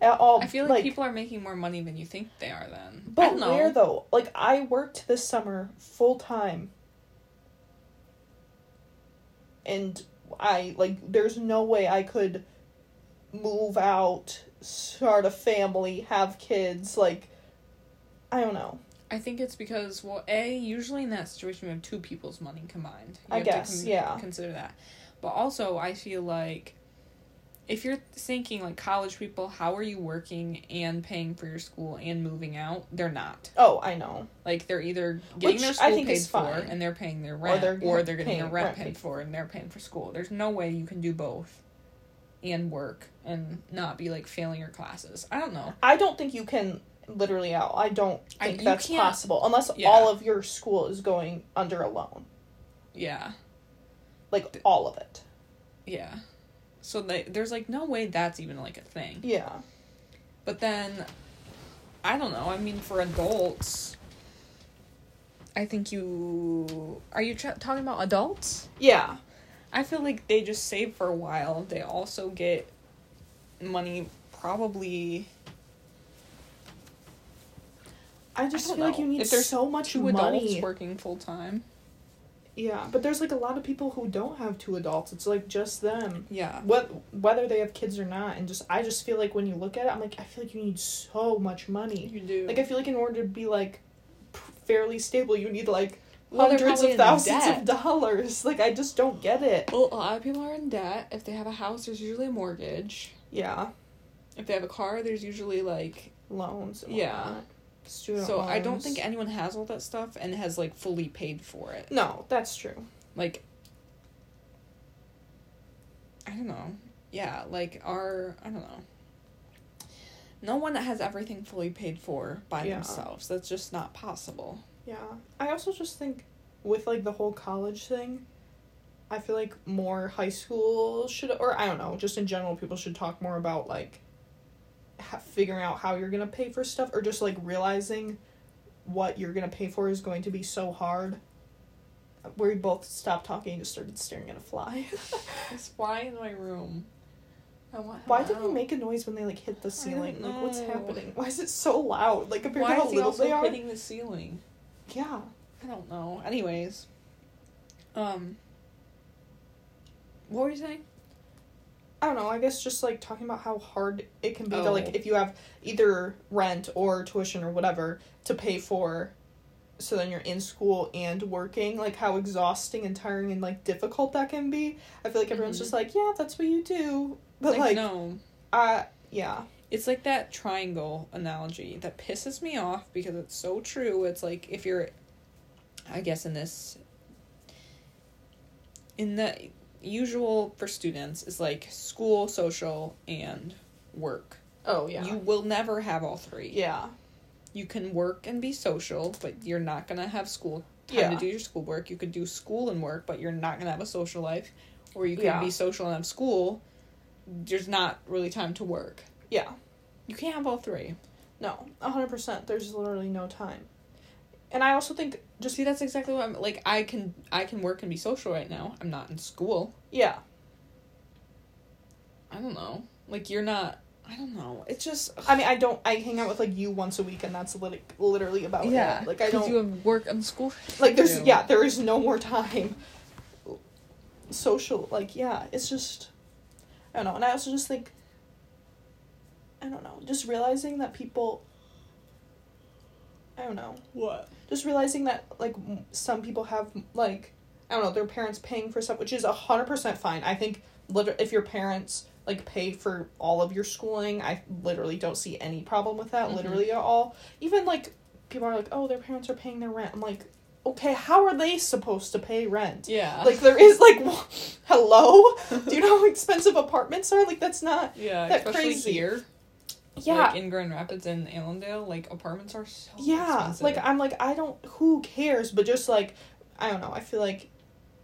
at all. I feel like, people are making more money than you think they are. Then, But where though? Like I worked this summer full time. And I like there's no way I could move out, start a family, have kids, like I don't know. I think it's because well, a usually in that situation we have two people's money combined. You I have to guess, yeah. Consider that, but also I feel like if you're thinking like college people, how are you working and paying for your school and moving out? They're not. Oh, I know. Like they're either getting Which their school paid for and they're paying their rent, they're or they're, getting their rent, rent paid paid for and they're paying for school. There's no way you can do both and work and not be like failing your classes. I don't know. I don't think you can literally out. I don't think you that's possible unless Yeah. all of your school is going under a loan. Yeah. Like all of it. Yeah. So they, there's like no way that's even like a thing. Yeah. But then, I don't know. I mean, for adults, I think you are you tra- talking about adults? Yeah. I feel like they just save for a while. They also get money probably I just I feel like you need If there's so much two money. adults working full time. Yeah, but there's like a lot of people who don't have two adults. It's like just them. Yeah. What whether they have kids or not, and just I just feel like when you look at it, I'm like I feel like you need so much money. You do. Like I feel like in order to be like fairly stable, you need like Well, hundreds of thousands of dollars. (laughs) Like I just don't get it. well, a lot of people are in debt. If they have a house, there's usually a mortgage. Yeah. if they have a car, there's usually like loans. Yeah. whatnot. Student so I don't think anyone has all that stuff and has like fully paid for it. No, that's true. Like I don't know. Yeah, like our I don't know. No one has everything fully paid for by Yeah. themselves. That's just not possible. Yeah. I also just think with like the whole college thing, I feel like more high school should or I don't know, just in general people should talk more about like figuring out how you're going to pay for stuff or just like realizing what you're going to pay for is going to be so hard. We both stopped talking and just started staring at a fly. (laughs) This fly in my room. I want Why did they make a noise when they like hit the ceiling? Like what's happening? Why is it so loud? Like compared Why to how is little they are? hitting the ceiling? Yeah. I don't know. Anyways, um, what were you saying? I don't know. I guess just like talking about how hard it can be to Oh. like if you have either rent or tuition or whatever to pay for, so then you're in school and working. Like how exhausting and tiring and like difficult that can be. I feel like everyone's Mhm. just like, yeah, that's what you do. But like, no, uh, yeah, it's like that triangle analogy that pisses me off because it's so true. It's like if you're, I guess in this, in the usual for students is like school, social, and work. oh yeah, You will never have all three. yeah, you can work and be social, but you're not gonna have school time Yeah. to do your schoolwork. You could do school and work, but you're not gonna have a social life. Or you can Yeah. be social and have school. There's not really time to work. yeah. You can't have all three. No, hundred percent. There's literally no time. And I also think just See, that's exactly what I'm like. I can I can work and be social right now. I'm not in school. yeah, I don't know. Like you're not. I don't know. It's just. I mean, I don't. I hang out with like you once a week, and that's lit- literally about it. Like I don't You have work and school. like there's do. yeah there is no more time social like yeah it's just i don't know and i also just think i don't know just realizing that people i don't know What? just realizing that like some people have like i don't know their parents paying for stuff which is a 100% fine i think liter- if your parents like pay for all of your schooling i literally don't see any problem with that Mhm. literally at all even like people are like oh their parents are paying their rent i'm like okay how are they supposed to pay rent Yeah. like there is like (laughs) hello do you know how (laughs) expensive apartments are like that's not yeah. that crazy. here. Yeah Like in Grand Rapids and Allendale, like apartments are so yeah expensive. like i'm like i don't who cares but just like i don't know i feel like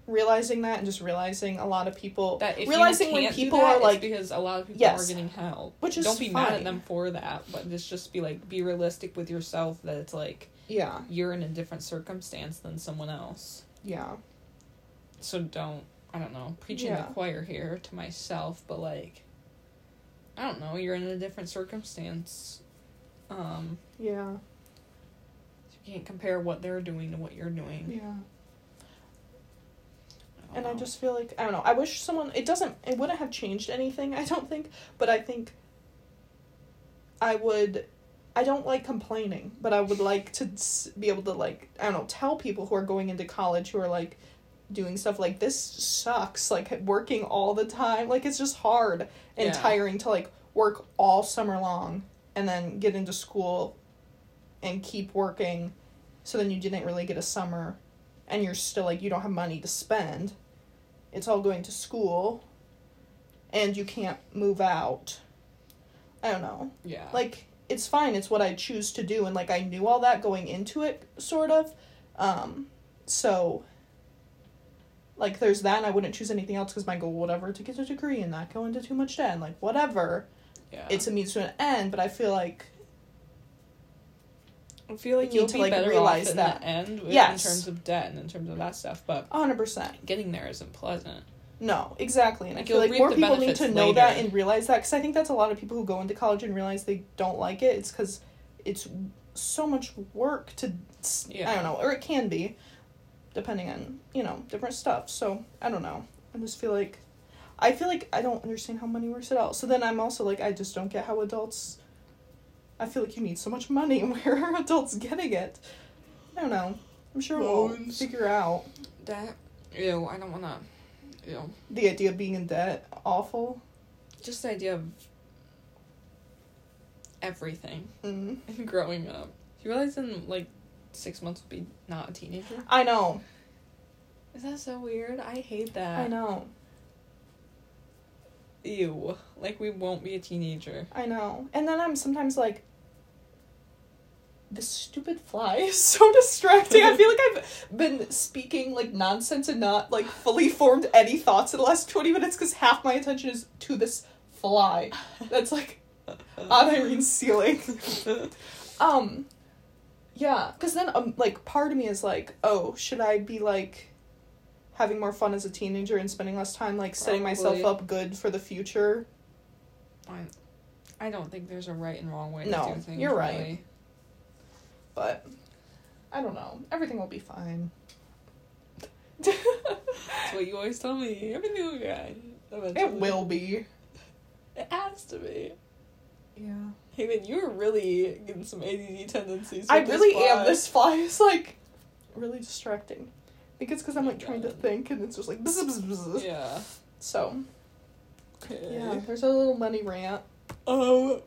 realizing that and just realizing a lot of people that realizing when people that, are like because a lot of people Yes. are getting help. Which is don't be mad at them for that, but just just be like be realistic with yourself that it's like yeah you're in a different circumstance than someone else. yeah So don't I don't know preaching Yeah. the choir here to myself, but like I don't know you're in a different circumstance. Um, yeah you can't compare what they're doing to what you're doing. yeah don't and i just feel like i don't know i wish someone it doesn't it wouldn't have changed anything (laughs) i don't think but i think i would i don't like complaining but i would like to be able to like i don't know tell people who are going into college who are like doing stuff like this sucks like working all the time. Like it's just hard and Yeah. tiring to like work all summer long and then get into school and keep working so then you didn't really get a summer and you're still like you don't have money to spend. It's all going to school and you can't move out. I don't know. Yeah. Like it's fine. It's what i choose to do and like i knew all that going into it sort of. Um so like there's that and i wouldn't choose anything else because my goal whatever to get a degree and not go into too much debt and like whatever yeah. it's a means to an end but i feel like I feel like you you'll need to, be like, better realize off in that. the end with- Yes. in terms of debt and in terms of that stuff, but 100% getting there isn't pleasant. No, exactly. And Like, I feel like more people need benefits to know that and realize that because I think that's a lot of people who go into college and realize they don't like it. It's because it's so much work to, yeah. I don't know, or it can be, depending on, you know, different stuff. So, I don't know. I just feel like, I feel like I don't understand how money works at all. So then I'm also like, I just don't get how adults, I feel like you need so much money. (laughs) Where are adults getting it? I don't know. I'm sure we'll figure out Debt. Ew, I don't wanna. Ew. the idea of being in debt. Awful. Just the idea of everything Mm. growing up. You realize in like six months will be not a teenager? I know. Is that so weird? I hate that. I know. Ew. Like we won't be a teenager. I know. And then I'm sometimes like, this stupid fly (laughs) is so distracting. I feel like I've been speaking like nonsense and not like fully formed any thoughts in the last 20 minutes because half my attention is to this fly that's like on (laughs) Irene's ceiling. (laughs) Um, yeah, because then um, like part of me is like, oh, should I be like having more fun as a teenager and spending less time like setting myself up good for the future? I, I don't think there's a right and wrong way No, to do things. you're right. really. But I don't know. Everything will be fine. That's what you always tell me. Everything will be fine. Eventually. it will be. It has to be. Yeah. Hey man, you're really getting some ADD tendencies. I really fly. am. This fly is like really distracting. I think it's because I'm Oh like trying to think and it's just like bzz, bzz, bzz. Yeah. So Okay. yeah, there's a little money rant. Um,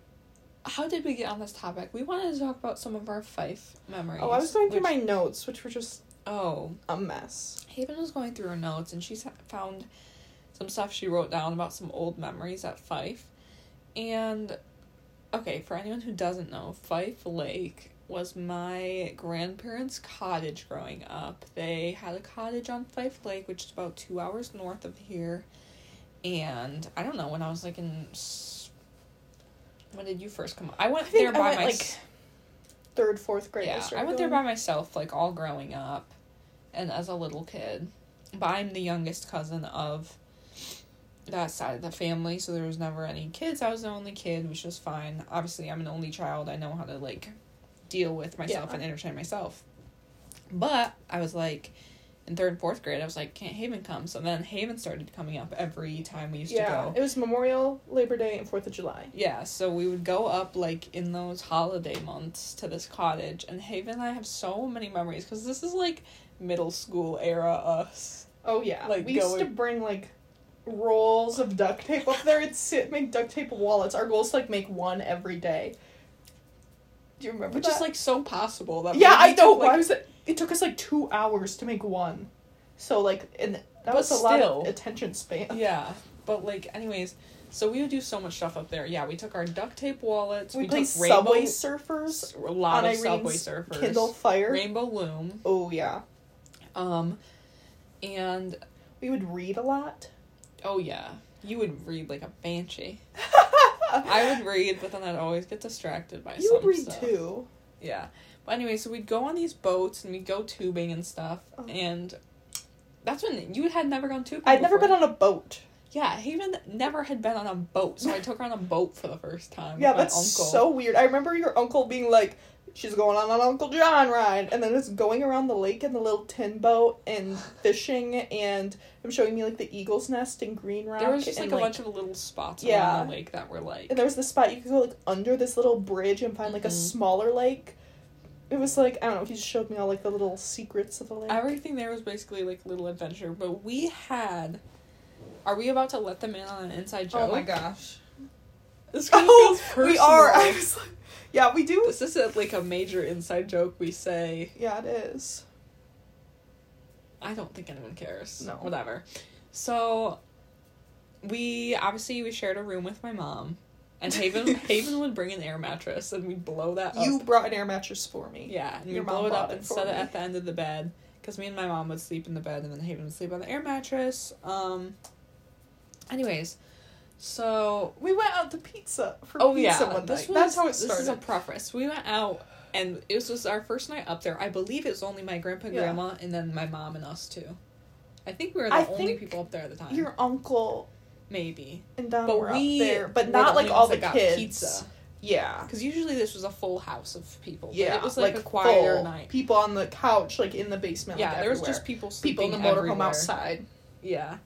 how did we get on this topic? We wanted to talk about some of our Fife memories. Oh, I was going through which- my notes, which were just Oh, a mess. Haven was going through her notes and she found some stuff she wrote down about some old memories at Fife. And, okay, for anyone who doesn't know, Fife Lake was my grandparents' cottage growing up. They had a cottage on Fife Lake, which is about two hours north of here. And I don't know, when I was like in. When did you first come? I went I there by went, my like third, fourth grade. yeah, I went there by myself, like all growing up, and as a little kid. But I'm the youngest cousin of that side of the family, so there was never any kids. I was the only kid, which was fine. Obviously, I'm an only child. I know how to like deal with myself Yeah. and entertain myself. But I was like, in third and fourth grade, I was like, can't Haven come? So then Haven started coming up every time we used Yeah, to go. it was Memorial, Labor Day, and Fourth of July. Yeah, so we would go up like in those holiday months to this cottage, and Haven and I have so many memories because this is like middle school era us. Oh yeah, Like, we used to bring like rolls of duct tape up there and sit make duct tape wallets. Our goal is to like make one every day. Do you remember Which that? is like so possible that yeah, I know. took, Why like, was it? It took us like two hours to make one. So like, and that But was a lot of attention span. (laughs) yeah, but like anyways, so we would do so much stuff up there. Yeah, we took our duct tape wallets. We, We, played Subway Surfers a lot of Irene's Subway surfers, Kindle Fire. Rainbow Loom, Oh yeah, um, and we would read a lot. Oh yeah, you would read like a banshee. (laughs) I would read, but then I'd always get distracted by You would read stuff. too. Yeah. But anyway, so we'd go on these boats and we'd go tubing and stuff. Oh. And that's when you had never gone tubing. I'd never been on a boat. Yeah, Haven never had been on a boat, so I took her on a boat for the first time. Yeah, with my that's uncle. so weird. I remember your uncle being like, "She's going on an Uncle John ride," and then it's going around the lake in the little tin boat and (sighs) fishing, and I'm showing me like the eagle's nest in Green Rock. There was just and, like a bunch of little spots Yeah. around the lake that were like. And there was the spot you could go like under this little bridge and find like a Mhm. smaller lake. It was like I don't know. He just showed me all like the little secrets of the lake. Everything there was basically like little adventure, but we had. Are we about to let them in on an inside joke? oh my gosh! This kind of Oh, feels personal. we are. (laughs) I was like, yeah, we do. This is a, like a major inside joke we say. Yeah, it is. I don't think anyone cares. No. Whatever. So we obviously we shared a room with my mom. And Haven (laughs) Haven would bring an air mattress and we'd blow that up. You brought an air mattress for me. Yeah, and Your we'd blow it up it and set it at the end of the bed. Because me and my mom would sleep in the bed and then Haven would sleep on the air mattress. Um anyways. So We went out to pizza for Oh pizza yeah, one night. was, That's how it started. This is a preface. We went out, and it was, our first night up there. I believe it was only my grandpa, Yeah. grandma, and then my mom and us too. I think we were the I only people up there at the time. Your uncle Maybe, and Donna but were we up there, but not the like all the kids. Pizza, Yeah, because usually this was a full house of people. yeah, it was like, a quieter night. People on the couch, like in the basement. yeah, like, there was just people people in the motorhome everywhere. outside. Yeah.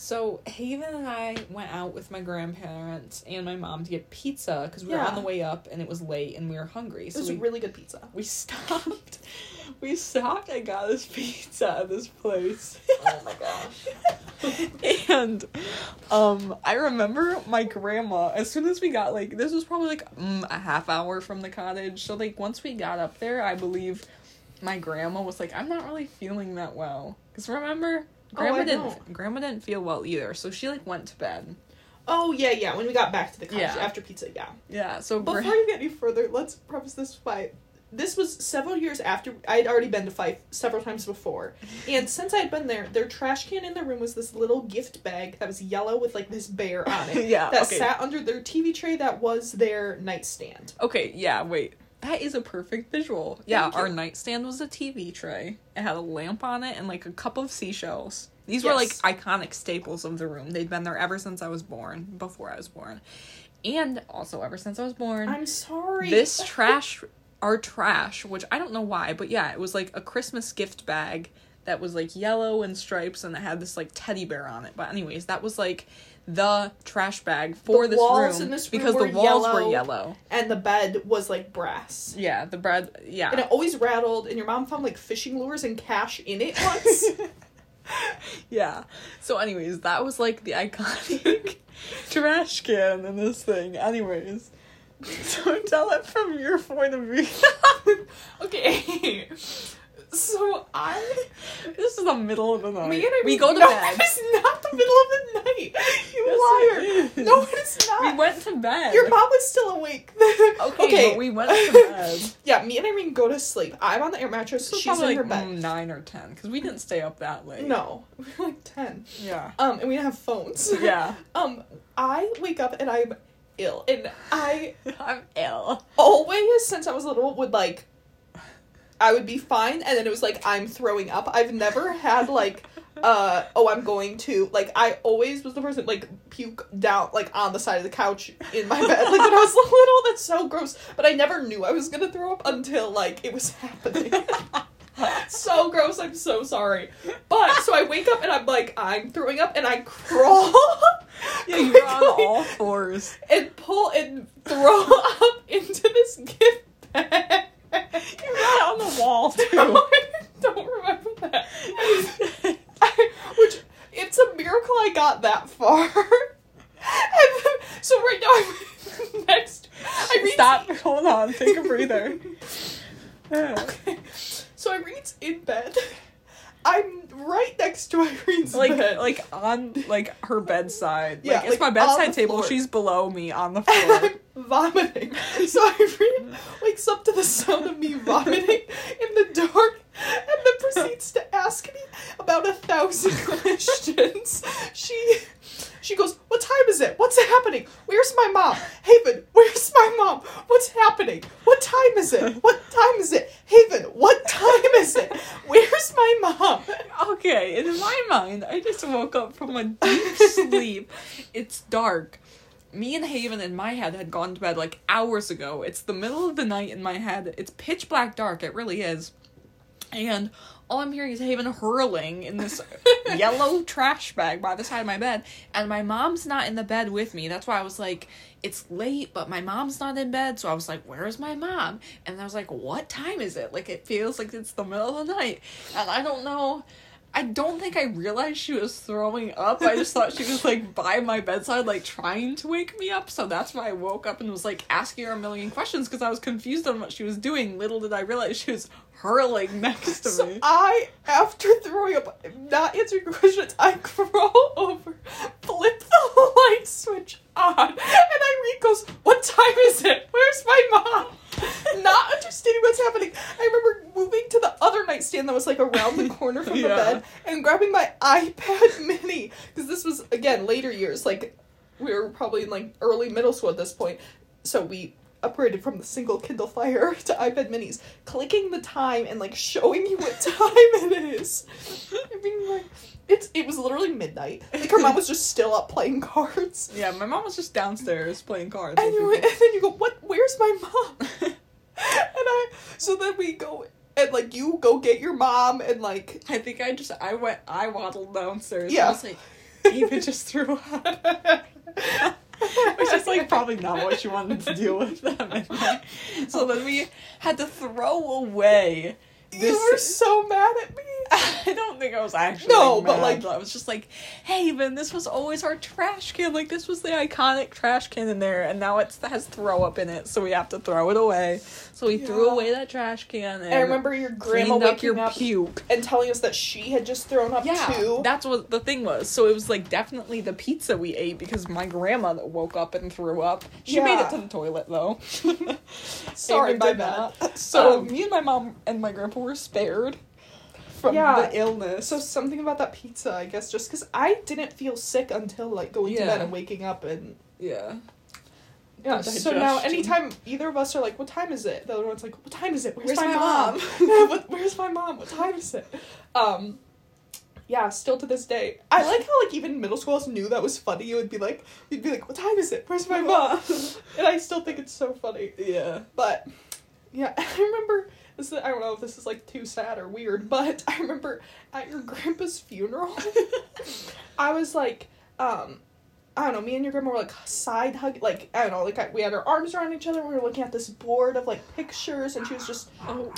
So Haven and I went out with my grandparents and my mom to get pizza because we were on the way up and it was late and we were hungry. It So was we really good pizza. we stopped. (laughs) We stopped and got this pizza at this place. oh my gosh. (laughs) and Um, I remember my grandma. As soon as we got like, this was probably like mm, a half hour from the cottage. So like, once we got up there, I believe my grandma was like, "I'm not really feeling that well." Cause remember, Oh, grandma Oh, didn't. don't. Grandma didn't feel well either. So she like went to bed. Oh yeah, yeah. When we got back to the cottage Yeah. after pizza, yeah. Yeah. So Before gra- you get any further, let's preface this by this was several years after I had already been to Fife several times before, (laughs) and since I had been there, their trash can in their room was this little gift bag that was yellow with like this bear on it. (laughs) Yeah, that okay. sat under their TV tray that was their nightstand. Okay, yeah, wait. That is a perfect visual. Yeah, you. our nightstand was a TV tray. It had a lamp on it and like a cup of seashells. These were like iconic staples of the room. They'd been there ever since I was born, before I was born. And also ever since I was born. I'm sorry. this (laughs) trash our trash, which I don't know why, but yeah, it was like a Christmas gift bag that was like yellow and stripes and it had this like teddy bear on it. But anyways, that was like the trash bag for The this walls room in this room because the walls were yellow. yellow. and the bed was like brass. Yeah, the bed. Yeah. And it always rattled, and your mom found like fishing lures and cash in it once. (laughs) yeah. So, anyways, that was like the iconic (laughs) trash can in this thing. Anyways, (laughs) so tell it from your point of view. okay. So I this is the middle of the night. Me and I we go to no, bed. It's not the middle of the night. You Yes, liar. it. No, it is not. We went to bed. Your mom was still awake. (laughs) Okay, but we went to bed. (laughs) yeah, me and Irene go to sleep. I'm on the air mattress. She's in probably her bed. mm, nine or ten because we didn't stay up that late. No, (laughs) we were like ten. Yeah. Um, and we didn't have phones. Yeah. Um, I wake up and I'm ill, and I I'm ill. always, since I was little, would like. I would be fine, and then it was like I'm throwing up. I've never had like, uh, oh, I'm going to like. I always was the person like puke down like on the side of the couch in my bed. Like when I was (laughs) little, that's so gross. But I never knew I was gonna throw up until like it was happening. (laughs) so gross. I'm so sorry. But so I wake up and I'm like I'm throwing up, and I crawl. (laughs) Yeah, you were on all fours. and pull and throw up into this gift bag. (laughs) You got on the wall (laughs) too. I (laughs) don't remember that. I, which it's a miracle I got that far. Then, so right now I'm next. I read Stop. Hold on. Take a breather. Okay. So Irene's in bed. I'm right next to (laughs) Irene's like bed. like on like her bedside. Yeah, like it's my bedside table. She's below me on the (laughs) floor. and. I'm vomiting. So Irene wakes up to the sound of me vomiting in the dark and then proceeds to ask me about a thousand (laughs) questions. She she goes, What time is it? What's happening? Where's my mom? Haven, where's my mom? What's happening? What time is it? What time is it? Haven, what time is it? Where's my mom? okay, in my mind, I just woke up from a deep sleep. It's dark. Me and Haven in my head had gone to bed like hours ago. It's the middle of the night in my head. It's pitch black dark. It really is. And all I'm hearing is Haven hurling in this (laughs) yellow trash bag by the side of my bed. And my mom's not in the bed with me. That's why I was like, it's late, but my mom's not in bed. So I was like, where's my mom? And I was like, what time is it? Like, it feels like it's the middle of the night. And I don't know. I don't think I realized she was throwing up. I just thought she was like (laughs) by my bedside, like trying to wake me up. So that's why I woke up and was like asking her a million questions because I was confused on what she was doing. Little did I realize she was hurling (laughs) next to So me. I, after throwing up, not answering questions, I crawl (laughs) over, flip the light switch on, and Irene goes, "What time is it? Where's my mom?" (laughs) Not understanding what's happening. I remember moving to the other nightstand that was like around the corner from the bed and grabbing my iPad Mini because this was again later years. Like we were probably in like early middle school at this point, so we upgraded from the single Kindle Fire (laughs) to iPad Minis, clicking the time and like showing you what (laughs) time it is. I mean, like it's it was literally midnight. Like her mom was just still up playing cards. (laughs) Yeah, my mom was just downstairs playing cards. And you and then you go, what? Where's my mom? and I so then we go and like you go get your mom and like I think I just I went I waddled downstairs. Yeah. I was like, Eva just threw up. (laughs) Which is like (laughs) probably not what she wanted to deal with that (laughs) midnight. So then we had to throw away you were so mad at me. (laughs) I don't think I was actually No, like, but, like- I was just like, "Hey, Ben, this was always our trash can. Like this was the iconic trash can in there, and now it has throw up in it, so we have to throw it away. So we threw away that trash can, and, I remember your grandma waking your up puke. and telling us that she had just thrown up Yeah, too. that's what the thing was. So it was like definitely the pizza we ate because my grandma that woke up and threw up. She made it to the toilet though. (laughs) Sorry, my bad. So Um, me and my mom and my grandpa were spared from Yeah. the illness. So something about that pizza, I guess, just because I didn't feel sick until like going to bed and waking up and yeah. yeah. So now anytime either of us are like, "What time is it?" The other one's like, "What time is it? Where's, Where's my, my mom? mom?" (laughs) where's my mom? What time is it?" Um, yeah. Still to this day, I like how like even middle schoolers knew that was funny. You would be like, you'd be like, "What time is it? Where's my (laughs) mom?" (laughs) and I still think it's so funny. Yeah. But yeah, I remember this. Is, I don't know if this is like too sad or weird, but (laughs) I remember at your grandpa's funeral, (laughs) I was like, um, I don't know. Me and your grandma were like side hug, like I don't know, like I, we had our arms around each other. and We were looking at this board of like pictures, and she was just. Oh,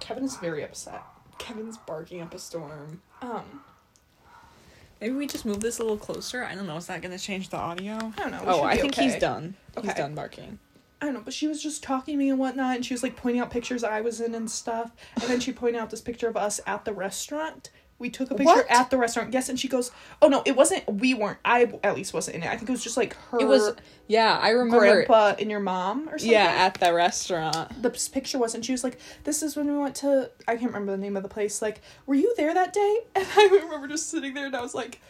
Kevin is very upset. Kevin's barking up a storm. Um, Maybe we just move this a little closer. I don't know. Is that gonna change the audio? I don't know. we Oh, I be think okay. he's done. He's done barking. I don't know, but she was just talking to me and whatnot, and she was like pointing out pictures I was in and stuff. And then she pointed out this picture of us at the restaurant. We took a picture What? at the restaurant. Yes, and she goes, "Oh no, it wasn't. We weren't. I at least wasn't in it. I think it was just like her, It was yeah, I remember. grandpa, and your mom or something." Yeah, at the restaurant. the picture was, and she was like, "This is when we went to. I can't remember the name of the place. Like, were you there that day?" (laughs) And I remember just sitting there, and I was like,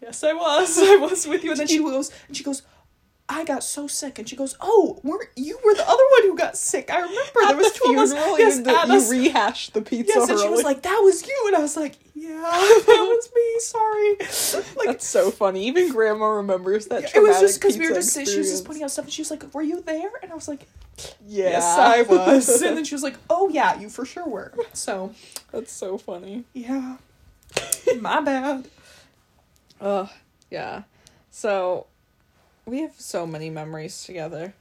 "Yes, I was. (laughs) I was with you." And then she goes, and she goes, "I got so sick," and she goes, "Oh, weren't you were the other one who got sick? I remember there was two of us. Yes, you, at you us. rehashed the pizza. Yes, and she was like, "That was you," and I was like, "Yeah, (laughs) that was me. Sorry." Like, That's so funny. Even grandma remembers that. it was just because because we were just she was just pointing out stuff, and she was like, "Were you there?" And I was like, Yeah, "Yes, I was." (laughs) and then she was like, "Oh yeah, you for sure were." So That's so funny. yeah, my bad. Ugh, yeah. So, we have so many memories together,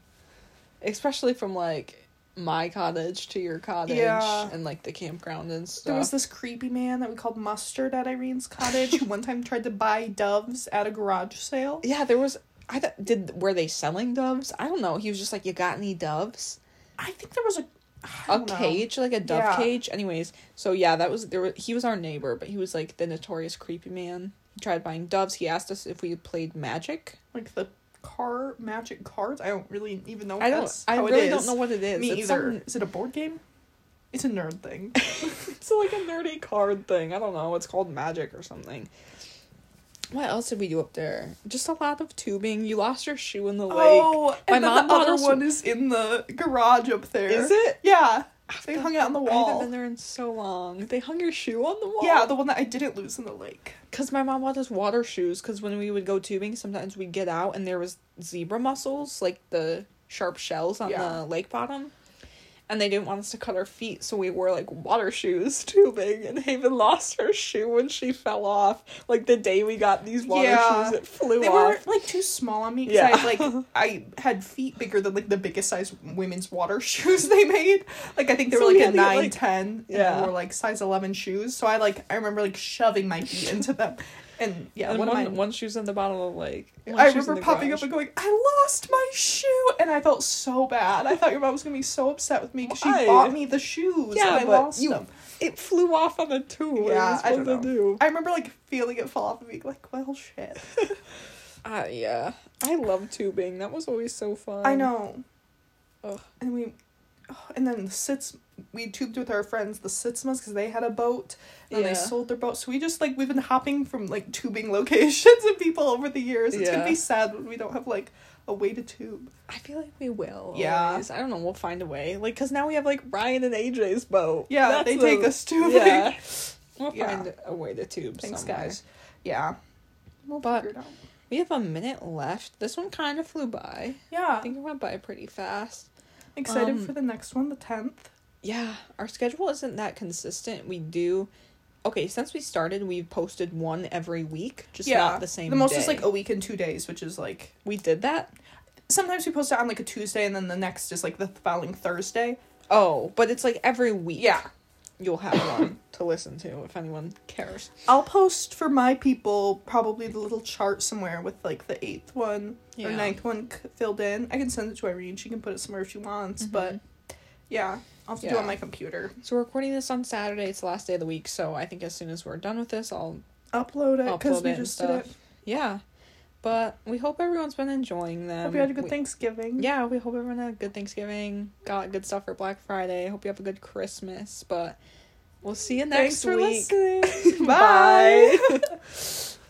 especially from like my cottage to your cottage Yeah. and like the campground and stuff. There was this creepy man that we called Mustard at Irene's cottage who (laughs) one time tried to buy doves at a garage sale. yeah, there was. I th- did. Were they selling doves? I don't know. He was just like, "You got any doves?" I think there was a don't know. cage like a dove Yeah. cage anyways so yeah that was there was, he was our neighbor but he was like the notorious creepy man he tried buying doves he asked us if we played magic like the car magic cards. I don't really even know. I don't that's i really don't know what it is Me it's either. some- Is it a board game? It's a nerd thing. (laughs) it's like a nerdy card thing i don't know it's called magic or something what else did we do up there just a lot of tubing you lost your shoe in the lake Oh, My and then mom the other one is in the garage up there. is it Yeah, they hung it on the wall. i haven't been there in so long they hung your shoe on the wall Yeah, the one that I didn't lose in the lake. Because my mom bought us water shoes. Because when we would go tubing, sometimes we'd get out and there was zebra mussels, like the sharp shells on Yeah. the lake bottom. And they didn't want us to cut our feet, so we wore like water shoes (laughs) tubing. And Haven lost her shoe when she fell off. Like the day we got these water Yeah. shoes, it flew They were off. like too small on me because Yeah. I had, like (laughs) I had feet bigger than like the biggest size women's water (laughs) shoes they made. Like I think they So were we like a nine, like- ten, and Yeah. they were like size eleven shoes. So I like I remember like shoving my feet into them, and yeah, and one, one, my one shoe's in the bottom of one I remember popping garage. up and going, I lost my shoe, and I felt so bad. I thought your mom was gonna be so upset with me because she bought me the shoes. Yeah, and I but lost you- them. It flew off on the tube. Yeah, I don't to know. do? I remember like feeling it fall off of me, like, well, shit. Uh, (laughs) yeah. I love tubing. That was always so fun. I know. Ugh. And we, oh, and then the sits. We tubed with our friends, the Sytsmas, because they had a boat, and Yeah. they sold their boat. So we just like we've been hopping from like tubing (laughs) locations and people over the years. It's gonna be sad when we don't have like a way to tube. I feel like we will. Yeah. always. I don't know. We'll find a way. Like, cause now we have like Ryan and AJ's boat. Yeah, That's they the- take us tubing. Yeah. (laughs) We'll Yeah. find a way to tube. Thanks, somewhere. guys. Yeah. We'll But- figure it out. We have a minute left. This one kind of flew by. Yeah. I think it went by pretty fast. Excited um, for the next one, the tenth. Yeah, our schedule isn't that consistent. We do. Okay, since we started, we've posted one every week, just Yeah. not the same. The most day. is like a week and two days, which is like we did that. sometimes we post it on like a Tuesday and then the next is like the following Thursday. Oh, but it's like every week. Yeah. you'll have one to listen to if anyone cares. I'll post for my people probably the little chart somewhere with like the eighth one or ninth one filled in. I can send it to Irene. She can put it somewhere if she wants. Mm-hmm. But yeah, I'll have to do it on my computer. So we're recording this on Saturday. It's the last day of the week, so I think as soon as we're done with this, I'll Upload it because upload we it and just did stuff. it. Yeah. But we hope everyone's been enjoying them. Hope you had a good We- Thanksgiving. Yeah, we hope everyone had a good Thanksgiving. Got good stuff for Black Friday. Hope you have a good Christmas. But we'll see you next Thanks for week. listening. (laughs) (laughs) Bye. Bye. (laughs)